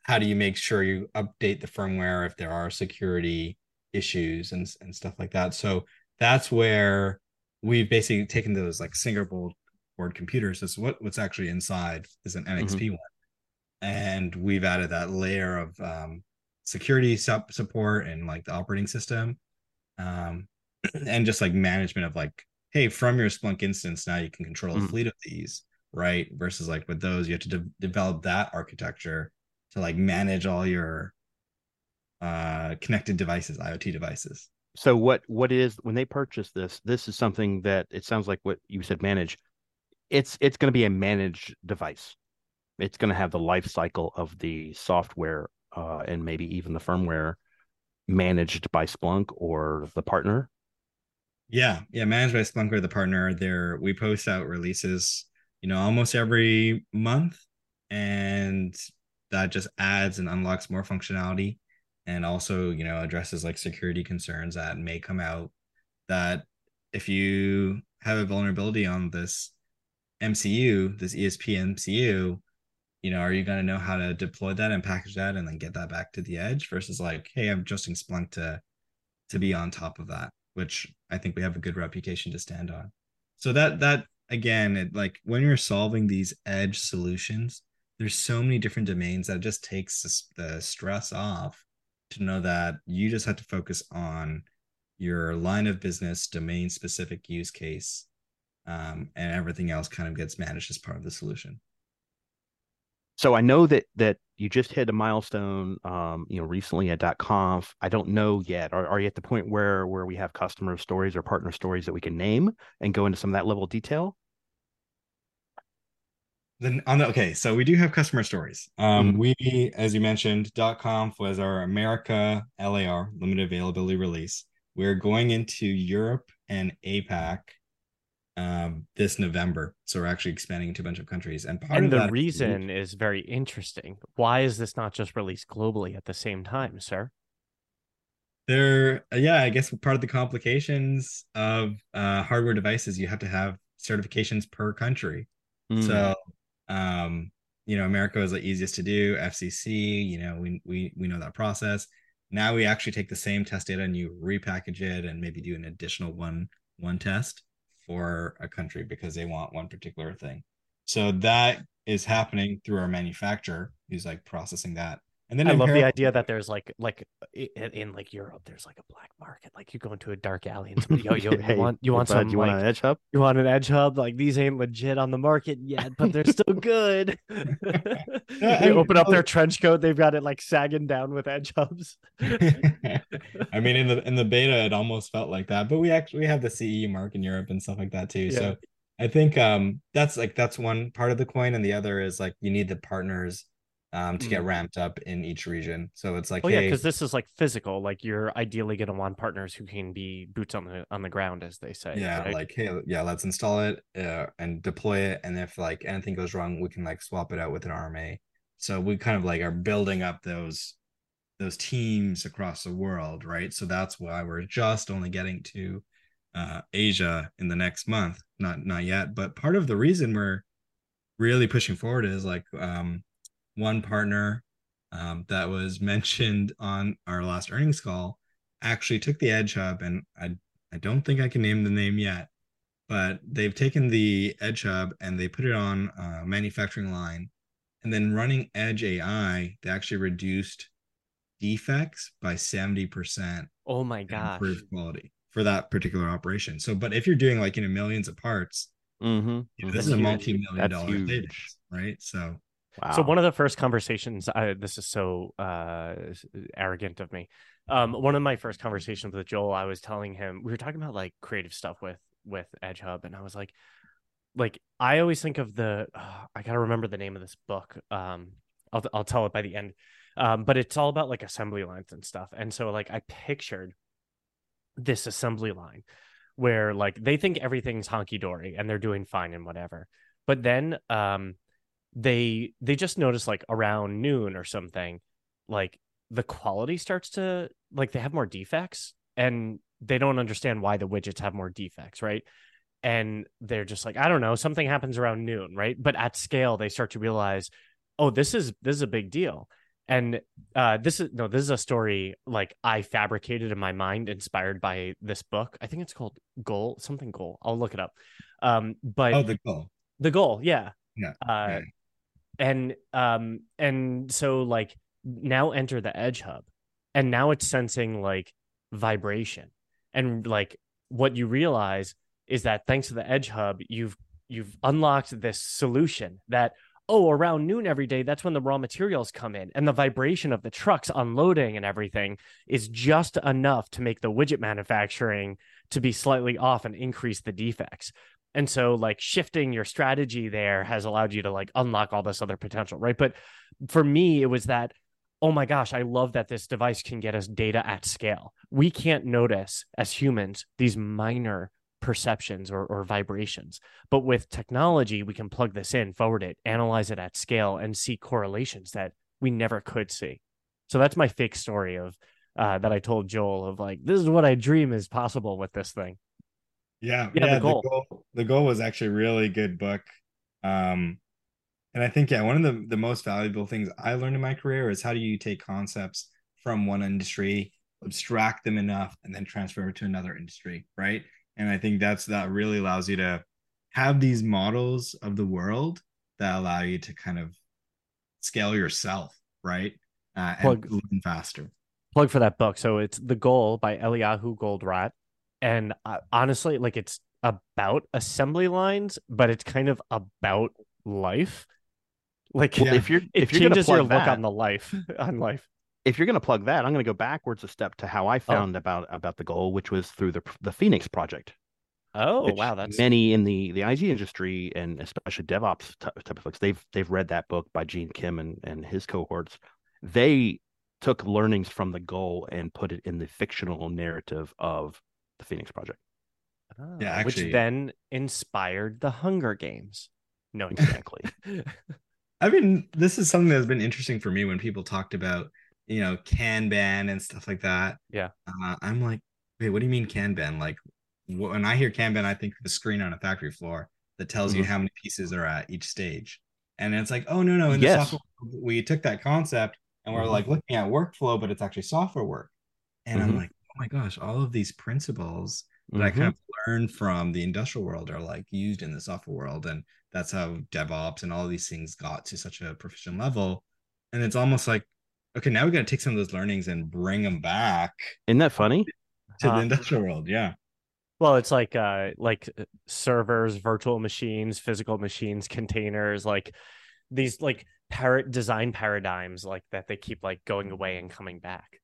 how do you make sure you update the firmware if there are security issues and, and stuff like that? So that's where we've basically taken those like single board computers. This what what's actually inside is an NXP mm-hmm. one, and we've added that layer of um, security sup- support and like the operating system um, and just like management of like, hey, from your Splunk instance, now you can control a mm. fleet of these, right? Versus like with those, you have to de- develop that architecture to like manage all your uh connected devices, IoT devices. So what what is when they purchase this? This is something that it sounds like what you said manage. It's it's going to be a managed device. It's going to have the life cycle of the software uh, and maybe even the firmware managed by Splunk or the partner? Yeah, yeah, managed by Splunk or the partner. There, we post out releases, you know, almost every month, and that just adds and unlocks more functionality, and also, you know, addresses like security concerns that may come out. That if you have a vulnerability on this MCU, this ESP MCU, you know, are you going to know how to deploy that and package that and then get that back to the edge versus like, hey, I'm trusting Splunk to to be on top of that, which I think we have a good reputation to stand on. So that that again, it, like when you're solving these edge solutions, there's so many different domains that just takes the stress off to know that you just have to focus on your line of business, domain specific use case, um, and everything else kind of gets managed as part of the solution so I know that that you just hit a milestone, um, you know, recently at .conf. I don't know yet. Are, are you at the point where where we have customer stories or partner stories that we can name and go into some of that level of detail? Then on the okay, so we do have customer stories. Um, mm-hmm. we, as you mentioned, .conf was our America LAR limited availability release. We're going into Europe and APAC um, this November. So we're actually expanding to a bunch of countries. And part and of the reason is very interesting. Why is this not just released globally at the same time, sir? There, yeah, I guess part of the complications of uh, hardware devices, you have to have certifications per country. Mm. So, um, you know, America is the easiest to do. FCC, you know, we we we know that process. Now we actually take the same test data and you repackage it and maybe do an additional one one test for a country because they want one particular thing. So that is happening through our manufacturer who's like processing that and then I love the idea that there's like like in, in, like Europe, there's like a black market. Like you go into a dark alley and somebody, yo, yo, you want you want some? You like, want an edge hub? You want an edge hub? Like these ain't legit on the market yet, but they're still good. they open up their trench coat, they've got it like sagging down with edge hubs. I mean, in the in the beta, it almost felt like that, but we actually we have the CE mark in Europe and stuff like that too. Yeah. So I think um that's like that's one part of the coin, and the other is like you need the partners um, to get Mm. ramped up in each region. So it's like, Oh yeah, because this is like physical. Like you're ideally going to want partners who can be boots on the on the ground, as they say. yeah, right? like hey, yeah, let's install it uh, and deploy it, and if like anything goes wrong, we can like swap it out with an RMA. So we kind of like are building up those those teams across the world, right? So that's why we're just only getting to uh, Asia in the next month, not not yet. But part of the reason we're really pushing forward is like um, one partner um, that was mentioned on our last earnings call actually took the Edge Hub, and I I don't think I can name the name yet, but they've taken the Edge Hub and they put it on a manufacturing line, and then running Edge AI, they actually reduced defects by 70% oh my gosh. improved quality for that particular operation. So, but if you're doing like you know millions of parts, Mm-hmm. you know, That's this is a multi-million That's dollar savings, right? So Wow. So one of the first conversations, I, this is so uh, arrogant of me. Um, one of my first conversations with Joel, I was telling him we were talking about like creative stuff with with Edge Hub, and I was like, like I always think of the I gotta remember the name of this book. Um, I'll I'll tell it by the end. Um, but it's all about like assembly lines and stuff, and so like I pictured this assembly line where like they think everything's honky dory and they're doing fine and whatever, but then um they they just notice like around noon or something like the quality starts to like they have more defects and they don't understand why the widgets have more defects right? And they're just like i don't know something happens around noon right? But at scale they start to realize oh this is this is a big deal. And uh this is no this is a story like i fabricated in my mind inspired by this book. I think it's called goal something goal. I'll look it up. Um but oh, the goal. the goal yeah. Yeah, uh yeah. And um and so like now enter the edge hub and now it's sensing like vibration. And like what you realize is that thanks to the edge hub you've you've unlocked this solution that oh around noon every day that's when the raw materials come in and the vibration of the trucks unloading and everything is just enough to make the widget manufacturing to be slightly off and increase the defects and so like shifting your strategy there has allowed you to like unlock all this other potential right but for me it was that oh my gosh i love that this device can get us data at scale we can't notice as humans these minor perceptions or, or vibrations but with technology we can plug this in forward it analyze it at scale and see correlations that we never could see so that's my fake story of uh, that i told joel of like this is what i dream is possible with this thing Yeah, Yeah, the yeah. The goal. goal. The goal was actually a really good book. Um, and I think yeah, one of the the most valuable things I learned in my career is how do you take concepts from one industry, abstract them enough, and then transfer it to another industry, right? And I think that's that really allows you to have these models of the world that allow you to kind of scale yourself, right? Uh, and Plug- learn faster. plug for that book. So it's The Goal by Eliyahu Goldratt. And uh, honestly, like it's about assembly lines, but it's kind of about life. Like Well, if you're it if you're changes your plug look that, on the life on life. if you're gonna plug that, I'm gonna go backwards a step to how I oh. found about about the goal, which was through the the Phoenix project. Oh wow, that's many in the the IG industry and especially DevOps ty- type of folks. They've they've read that book by Gene Kim and and his cohorts. They took learnings from the goal and put it in the fictional narrative of the Phoenix project. Yeah, Ah, which then inspired the Hunger Games. No, Exactly. I mean, this is something that's been interesting for me when people talked about, you know, Kanban and stuff like that. Yeah. Uh, I'm like, wait, what do you mean Kanban? Like, wh- when I hear Kanban, I think of a screen on a factory floor that tells you Mhm. how many pieces are at each stage. And it's like, oh no, no, in the Yes. software, we took that concept and we're Mhm. like looking at workflow, but it's actually software work. And I'm Mhm. like, oh my gosh, all of these principles that I Mhm. kind of learned from the industrial world are like used in the software world. And that's how DevOps and all of these things got to such a proficient level. And it's almost like, okay, now we got to take some of those learnings and bring them back Isn't that funny? to Huh. the industrial world. Yeah. Well, it's like uh like uh, servers, virtual machines, physical machines, containers, like these like parrot design paradigms like that they keep like going away and coming back.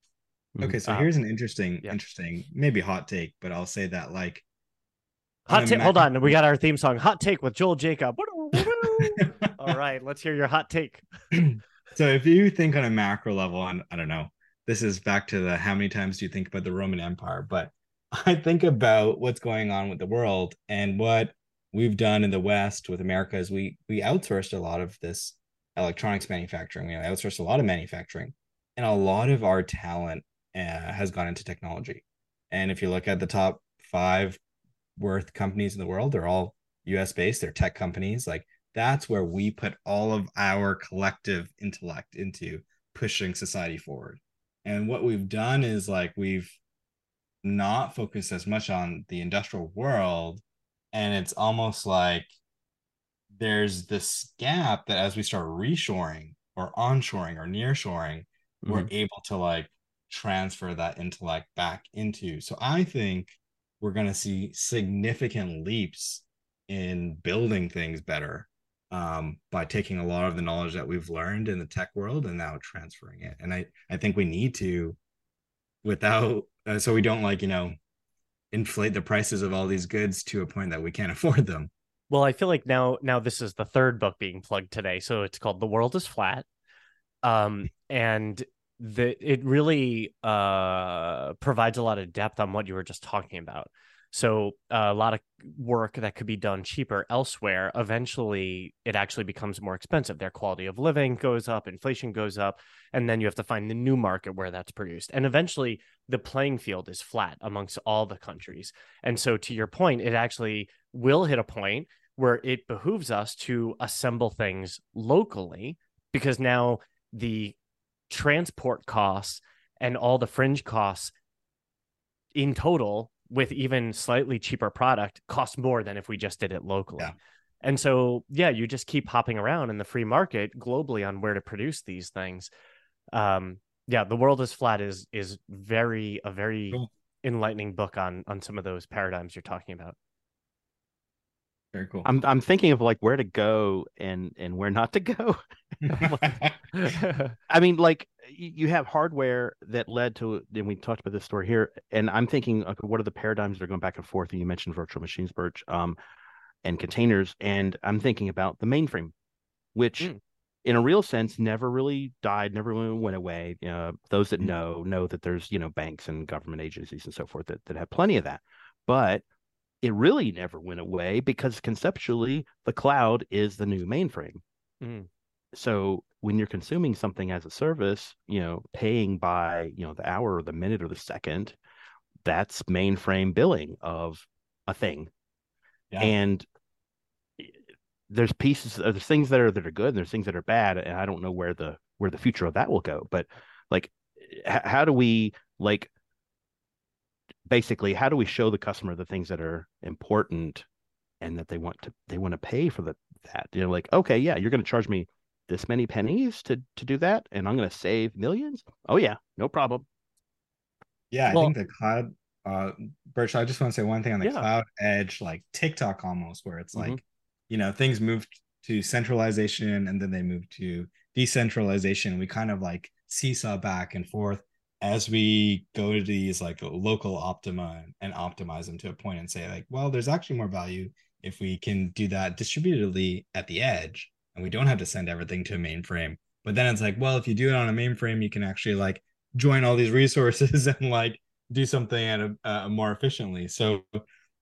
Okay. So Uh, here's an interesting, yeah. interesting, maybe hot take, but I'll say that like, Hot take. Hold on, we got our theme song. Hot take with Joel Jacob. All right, let's hear your hot take. So if you think on a macro level, and I don't know, this is back to the how many times do you think about the Roman Empire? But I think about what's going on with the world and what we've done in the West with America is we we outsourced a lot of this electronics manufacturing. We outsourced a lot of manufacturing, and a lot of our talent uh, has gone into technology. And if you look at the top five worth companies in the world, they're all US based, they're tech companies. Like that's where we put all of our collective intellect into pushing society forward. And what we've done is like we've not focused as much on the industrial world. And it's almost like there's this gap that as we start reshoring or onshoring or nearshoring, mm-hmm. we're able to like transfer that intellect back into. So I think we're going to see significant leaps in building things better um, by taking a lot of the knowledge that we've learned in the tech world and now transferring it. And I, I think we need to, without, uh, so we don't like, you know, inflate the prices of all these goods to a point that we can't afford them. Well, I feel like now, now this is the third book being plugged today. So it's called The World is Flat. Um, and the it really uh provides a lot of depth on what you were just talking about. So uh, a lot of work that could be done cheaper elsewhere eventually it actually becomes more expensive. Their quality of living goes up inflation goes up and then you have to find the new market where that's produced. And eventually the playing field is flat amongst all the countries. And so to your point it actually will hit a point where it behooves us to assemble things locally because now the transport costs and all the fringe costs in total with even slightly cheaper product cost more than if we just did it locally. Yeah. And so, yeah, you just keep hopping around in the free market globally on where to produce these things. Um, yeah, the world is flat is is very a very cool. enlightening book on on some of those paradigms you're talking about. Very cool. I'm I'm thinking of like where to go and and where not to go. I mean, like you have hardware that led to, and we talked about this story here. And I'm thinking, okay, what are the paradigms that are going back and forth? And you mentioned virtual machines, Burch, um, and containers. And I'm thinking about the mainframe, which, mm. in a real sense, never really died, never really went away. Uh, those that mm. know know that there's you know banks and government agencies and so forth that that have plenty of that, but it really never went away because conceptually the cloud is the new mainframe. Mm. So when you're consuming something as a service, you know, paying by, you know, the hour or the minute or the second, that's mainframe billing of a thing. Yeah. And there's pieces there's things that are that are good and there's things that are bad and I don't know where the where the future of that will go, but like h- how do we like basically how do we show the customer the things that are important and that they want to they want to pay for the that? You know like okay yeah you're going to charge me this many pennies to to do that and i'm going to save millions? Oh yeah no problem. Yeah well, i think the cloud uh Burch i just want to say one thing on the yeah. cloud edge like tiktok almost where it's mm-hmm. like you know things moved to centralization and then they moved to decentralization. We kind of like seesaw back and forth as we go to these like local optima and optimize them to a point and say like well there's actually more value if we can do that distributedly at the edge and we don't have to send everything to a mainframe. But then it's like well if you do it on a mainframe you can actually like join all these resources and like do something at a uh, more efficiently. So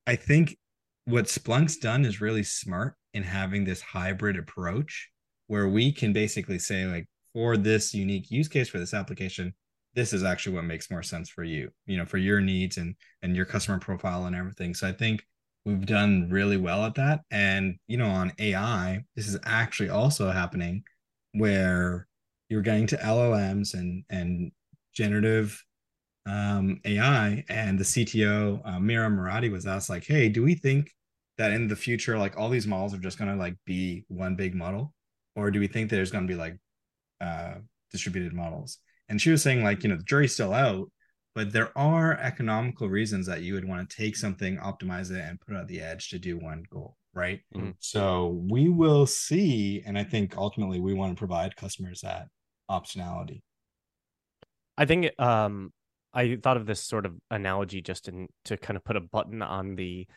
i think what splunk's done is really smart in having this hybrid approach where we can basically say like for this unique use case for this application this is actually what makes more sense for you you know for your needs and and your customer profile and everything. So i think we've done really well at that. And you know on ai this is actually also happening where you're getting to llms and and generative um, ai and the cto uh, mira murati was asked like hey do we think that in the future like all these models are just going to like be one big model? Or do we think there's going to be like uh, distributed models and she was saying like you know the jury's still out but there are economical reasons that you would want to take something optimize it and put it at the edge to do one goal right? Mm-hmm. so we will see and i think ultimately we want to provide customers that optionality. I think um i thought of this sort of analogy just in to kind of put a button on the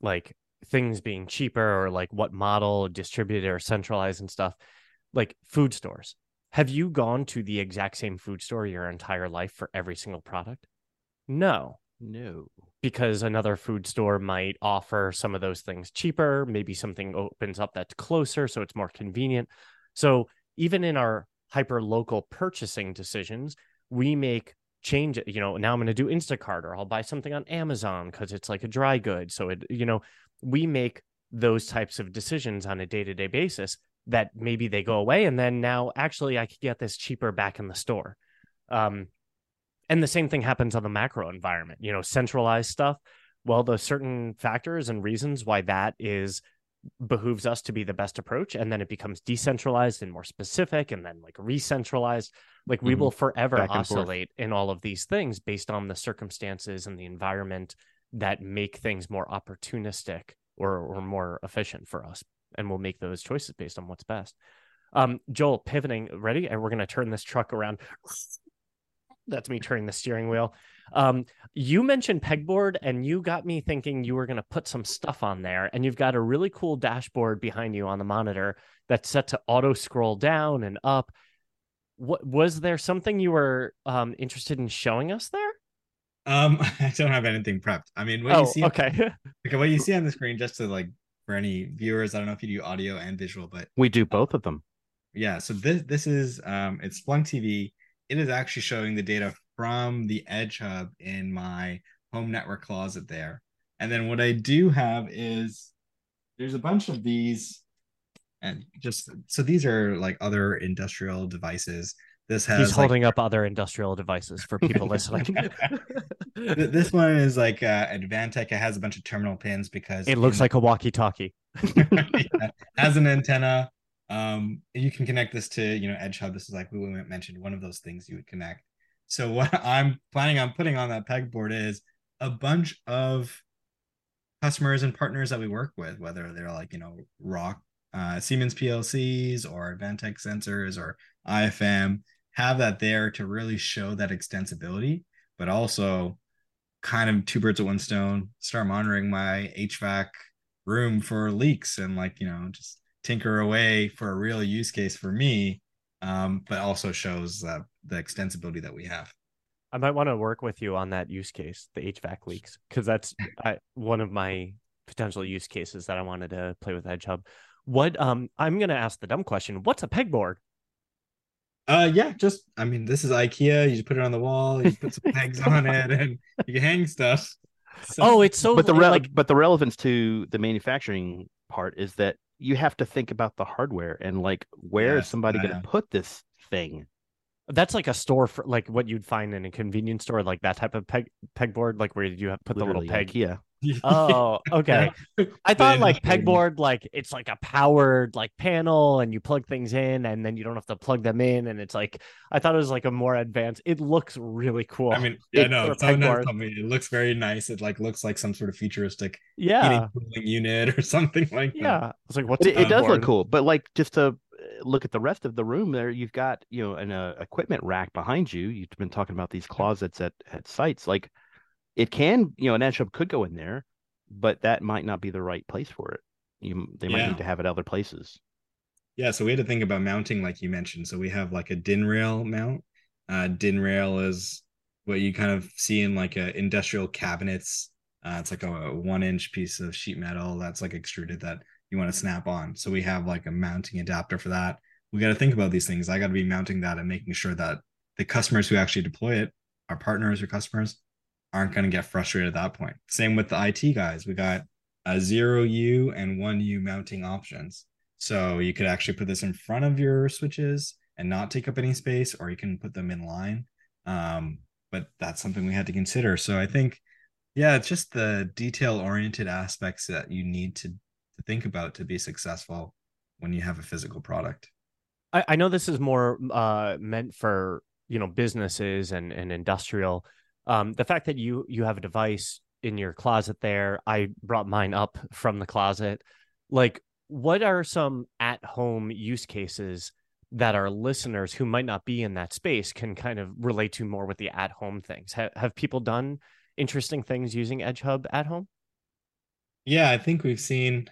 like things being cheaper or like what model distributed or centralized and stuff. Like food stores Have you gone to the exact same food store your entire life for every single product? No, No. because another food store might offer some of those things cheaper. Maybe something opens up that's closer, so it's more convenient. So even in our hyper local purchasing decisions, we make change. You know, now I'm going to do Instacart or I'll buy something on Amazon because it's like a dry good. So it, you know, we make those types of decisions on a day to day basis that maybe they go away and then now actually I could get this cheaper back in the store. Um, and the same thing happens on the macro environment you know centralized stuff well there's certain factors and reasons why that is behooves us to be the best approach and then it becomes decentralized and more specific and then like re-centralized like we Mhm. will forever Back oscillate in all of these things based on the circumstances and the environment that make things more opportunistic or or more efficient for us and we'll make those choices based on what's best um joel pivoting ready and we're going to turn this truck around that's me turning the steering wheel. Um, you mentioned pegboard, and you got me thinking you were going to put some stuff on there. And you've got a really cool dashboard behind you on the monitor that's set to auto scroll down and up. What was there something you were um, interested in showing us there? Um, I don't have anything prepped. I mean, what you Oh, see, okay. okay, what you see on the screen, just to like for any viewers, I don't know if you do audio and visual, but We do both of them. yeah. So this this is um, it's Splunk TV. It is actually showing the data from the Edge Hub in my home network closet there. And then what I do have is there's a bunch of these, and just so these are like other industrial devices. This has He's like, holding up other industrial devices for people listening. Th- this one is like uh Advantech. It has a bunch of terminal pins because it looks in- like a walkie-talkie. Yeah, has an antenna. Um, you can connect this to you know Edge Hub. This is like we mentioned one of those things you would connect. So what I'm planning on putting on that pegboard is a bunch of customers and partners that we work with, whether they're like you know Rock, uh, Siemens PLCs or Advantech sensors or IFM, have that there to really show that extensibility, but also kind of two birds with one stone. Start monitoring my HVAC room for leaks and like you know just tinker away for a real use case for me um but also shows uh, the extensibility that we have I might want to work with you on that use case, the HVAC leaks, because that's I, one of my potential use cases that I wanted to play with Edge Hub. What um I'm gonna ask the dumb question. What's a pegboard? Uh yeah just i mean this is ikea you just put it on the wall you put some pegs on it and you hang stuff So- Oh, it's so but the re- like but the relevance to the manufacturing part is that you have to think about the hardware and like where is Yes, somebody going to put this thing? that's like a store for like what you'd find in a convenience store, like that type of peg pegboard, like where you have put the little peg. IKEA. Oh, okay. I thought like pegboard, like it's like a powered like panel, and you plug things in, and then you don't have to plug them in, and it's like I thought it was like a more advanced. It looks really cool. I mean, yeah, It- no, for a someone pegboard. me it looks very nice. It like looks like some sort of futuristic yeah, cooling unit or something like that. yeah. It's like what's It, it does look cool, but like just to uh, look at the rest of the room, there you've got you know an uh, equipment rack behind you. You've been talking about these closets at at sites. Like it can, you know, an edge hub could go in there, but that might not be the right place for it. You they might Yeah. need to have it other places. Yeah, so we had to think about mounting, like you mentioned. So we have like a DIN rail mount. Uh, DIN rail is what you kind of see in like a industrial cabinets. Uh, it's like a, one inch piece of sheet metal that's like extruded that you want to snap on. So we have like a mounting adapter for that. We got to think about these things. I got to be mounting that and making sure that the customers who actually deploy it, our partners or customers, aren't going to get frustrated at that point. Same with the IT guys. We got a zero U and one U mounting options. So you could actually put this in front of your switches and not take up any space, or you can put them in line. Um, but that's something we had to consider. So I think, yeah, it's just the detail oriented aspects that you need to, to think about to be successful when you have a physical product. I, I know this is more uh, meant for you know businesses and and industrial. Um, the fact that you you have a device in your closet there, I brought mine up from the closet. Like, what are some at home use cases that our listeners who might not be in that space can kind of relate to more with the at home things? Have have people done interesting things using Edge Hub at home? Yeah, I think we've seen.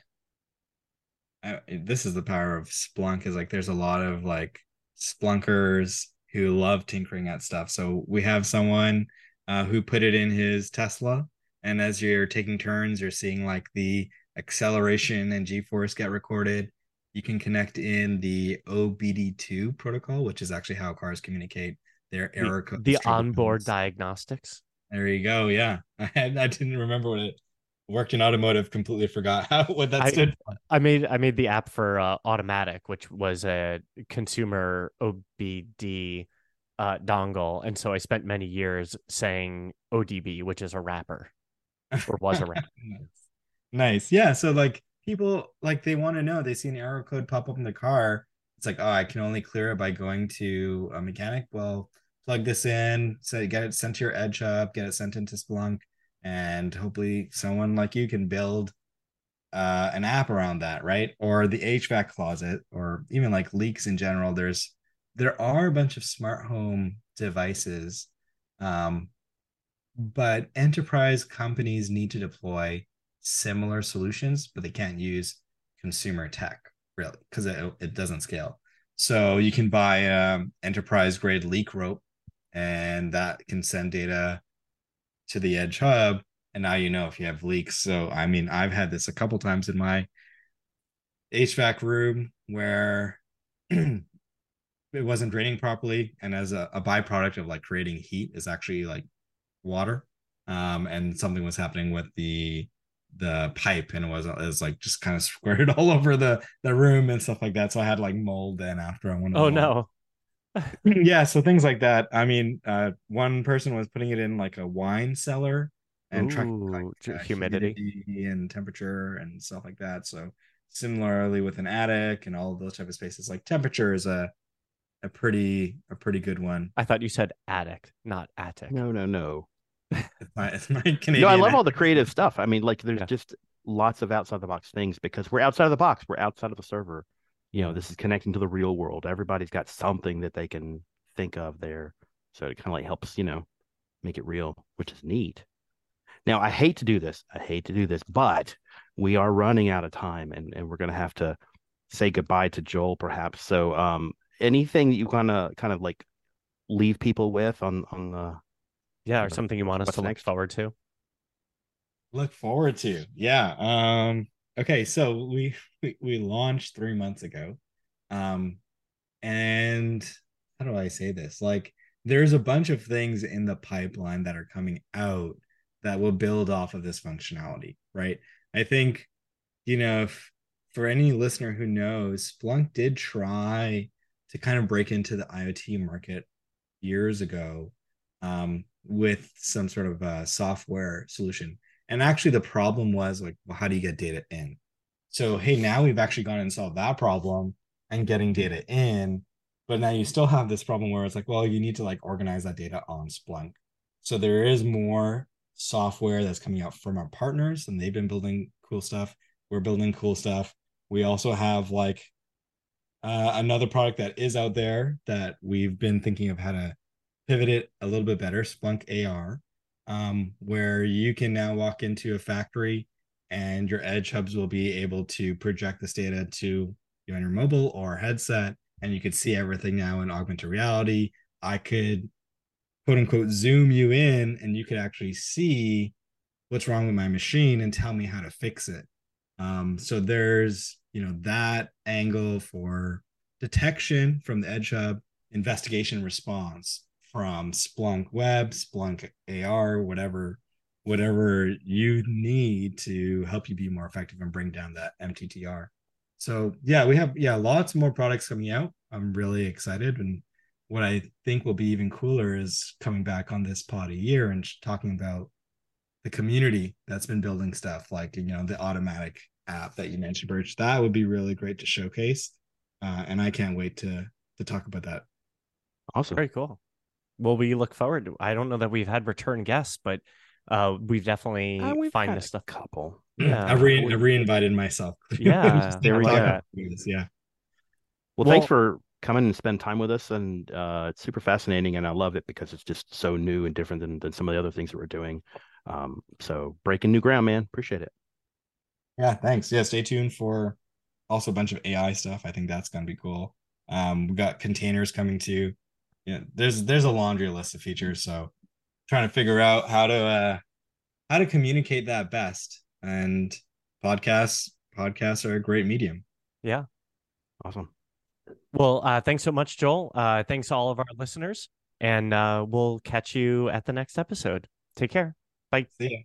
Uh, this is the power of Splunk. Is like there's a lot of like splunkers who love tinkering at stuff. So we have someone uh, who put it in his Tesla, and as you're taking turns, you're seeing like the acceleration and G-force get recorded. You can connect in the OBD2 protocol, which is actually how cars communicate their error code. The onboard diagnostics. There you go. Yeah, I had, I didn't remember what it worked in automotive. Completely forgot how, what that I, stood for. I made I made the app for uh, Automatic, which was a consumer OBD uh, dongle, and so I spent many years saying ODB, which is a wrapper, or was a wrapper. nice. Yeah. So like people like they want to know. They see an error code pop up in the car. It's like, oh, I can only clear it by going to a mechanic. Well, plug this in, say get it sent to your Edge Hub, get it sent into Splunk, and hopefully someone like you can build uh, an app around that, right? Or the HVAC closet, or even like leaks in general. There's there are a bunch of smart home devices, um, but enterprise companies need to deploy similar solutions, but they can't use consumer tech really because it, it doesn't scale. So you can buy um, enterprise grade leak rope, and that can send data to the Edge Hub, and now you know if you have leaks. So I mean, I've had this a couple times in my HVAC room where it wasn't draining properly, and as a, a byproduct of like creating heat is actually like water. Um, and something was happening with the the pipe and it was it was like just kind of squirted all over the the room and stuff like that so i had like mold then after i went oh no yeah so things like that i mean uh one person was putting it in like a wine cellar and tracking like, uh, humidity. humidity and temperature and stuff like that so similarly with an attic and all those type of spaces like temperature is a a pretty a pretty good one i thought you said attic not attic no no no it's my, it's my Canadian. No, I love all the creative stuff. I mean, like there's yeah. just lots of outside the box things because we're outside of the box. We're outside of the server. You know, this is connecting to the real world. Everybody's got something that they can think of there. So it kind of like helps, you know, make it real, which is neat. Now, I hate to do this. I hate to do this, but we are running out of time and, and we're going to have to say goodbye to Joel perhaps. So, um, anything that you kind of kind of like leave people with on, on the, yeah, or something you want us to look forward to. Look forward to. Yeah. Um okay, so we we, we launched 3 months ago. Um and how do I say this? Like there's a bunch of things in the pipeline that are coming out that will build off of this functionality, right? I think you know, if for any listener who knows, Splunk did try to kind of break into the IoT market years ago um, with some sort of uh, software solution. And actually, the problem was like, well, how do you get data in? So, hey, now we've actually gone and solved that problem and getting data in. But now you still have this problem where it's like, well, you need to like organize that data on Splunk. So there is more software that's coming out from our partners, and they've been building cool stuff. We're building cool stuff. We also have like uh, another product that is out there that we've been thinking of how to pivot it a little bit better, Splunk AR, um, where you can now walk into a factory and your edge hubs will be able to project this data to you on your mobile or headset, and you could see everything now in augmented reality. I could quote unquote zoom you in and you could actually see what's wrong with my machine and tell me how to fix it. Um, so there's you know that angle for detection from the edge hub, investigation response, from Splunk Web, Splunk AR, whatever whatever you need to help you be more effective and bring down that MTTR. So yeah, we have yeah lots more products coming out. I'm really excited, and what I think will be even cooler is coming back on this pod a year and talking about the community that's been building stuff like you know the automatic app that you mentioned, Burch. That would be really great to showcase, uh, and I can't wait to to talk about that. Awesome, very cool well, we look forward to. I don't know that we've had return guests, but uh, we've definitely uh, we've find this stuff. Couple, yeah. I re I reinvited myself. Yeah, there we go. Yeah. Well, well, thanks for coming and spend time with us, and uh, it's super fascinating, and I love it because it's just so new and different than than some of the other things that we're doing. Um, so breaking new ground, man. Appreciate it. Yeah, thanks. Yeah, stay tuned for also a bunch of AI stuff. I think that's gonna be cool. Um, we got containers coming to. Yeah, there's there's a laundry list of features. So trying to figure out how to uh how to communicate that best. And podcasts podcasts are a great medium. Yeah. Awesome. Well, uh, thanks so much, Joel. Uh, thanks to all of our listeners, and uh, we'll catch you at the next episode. Take care. Bye. See ya.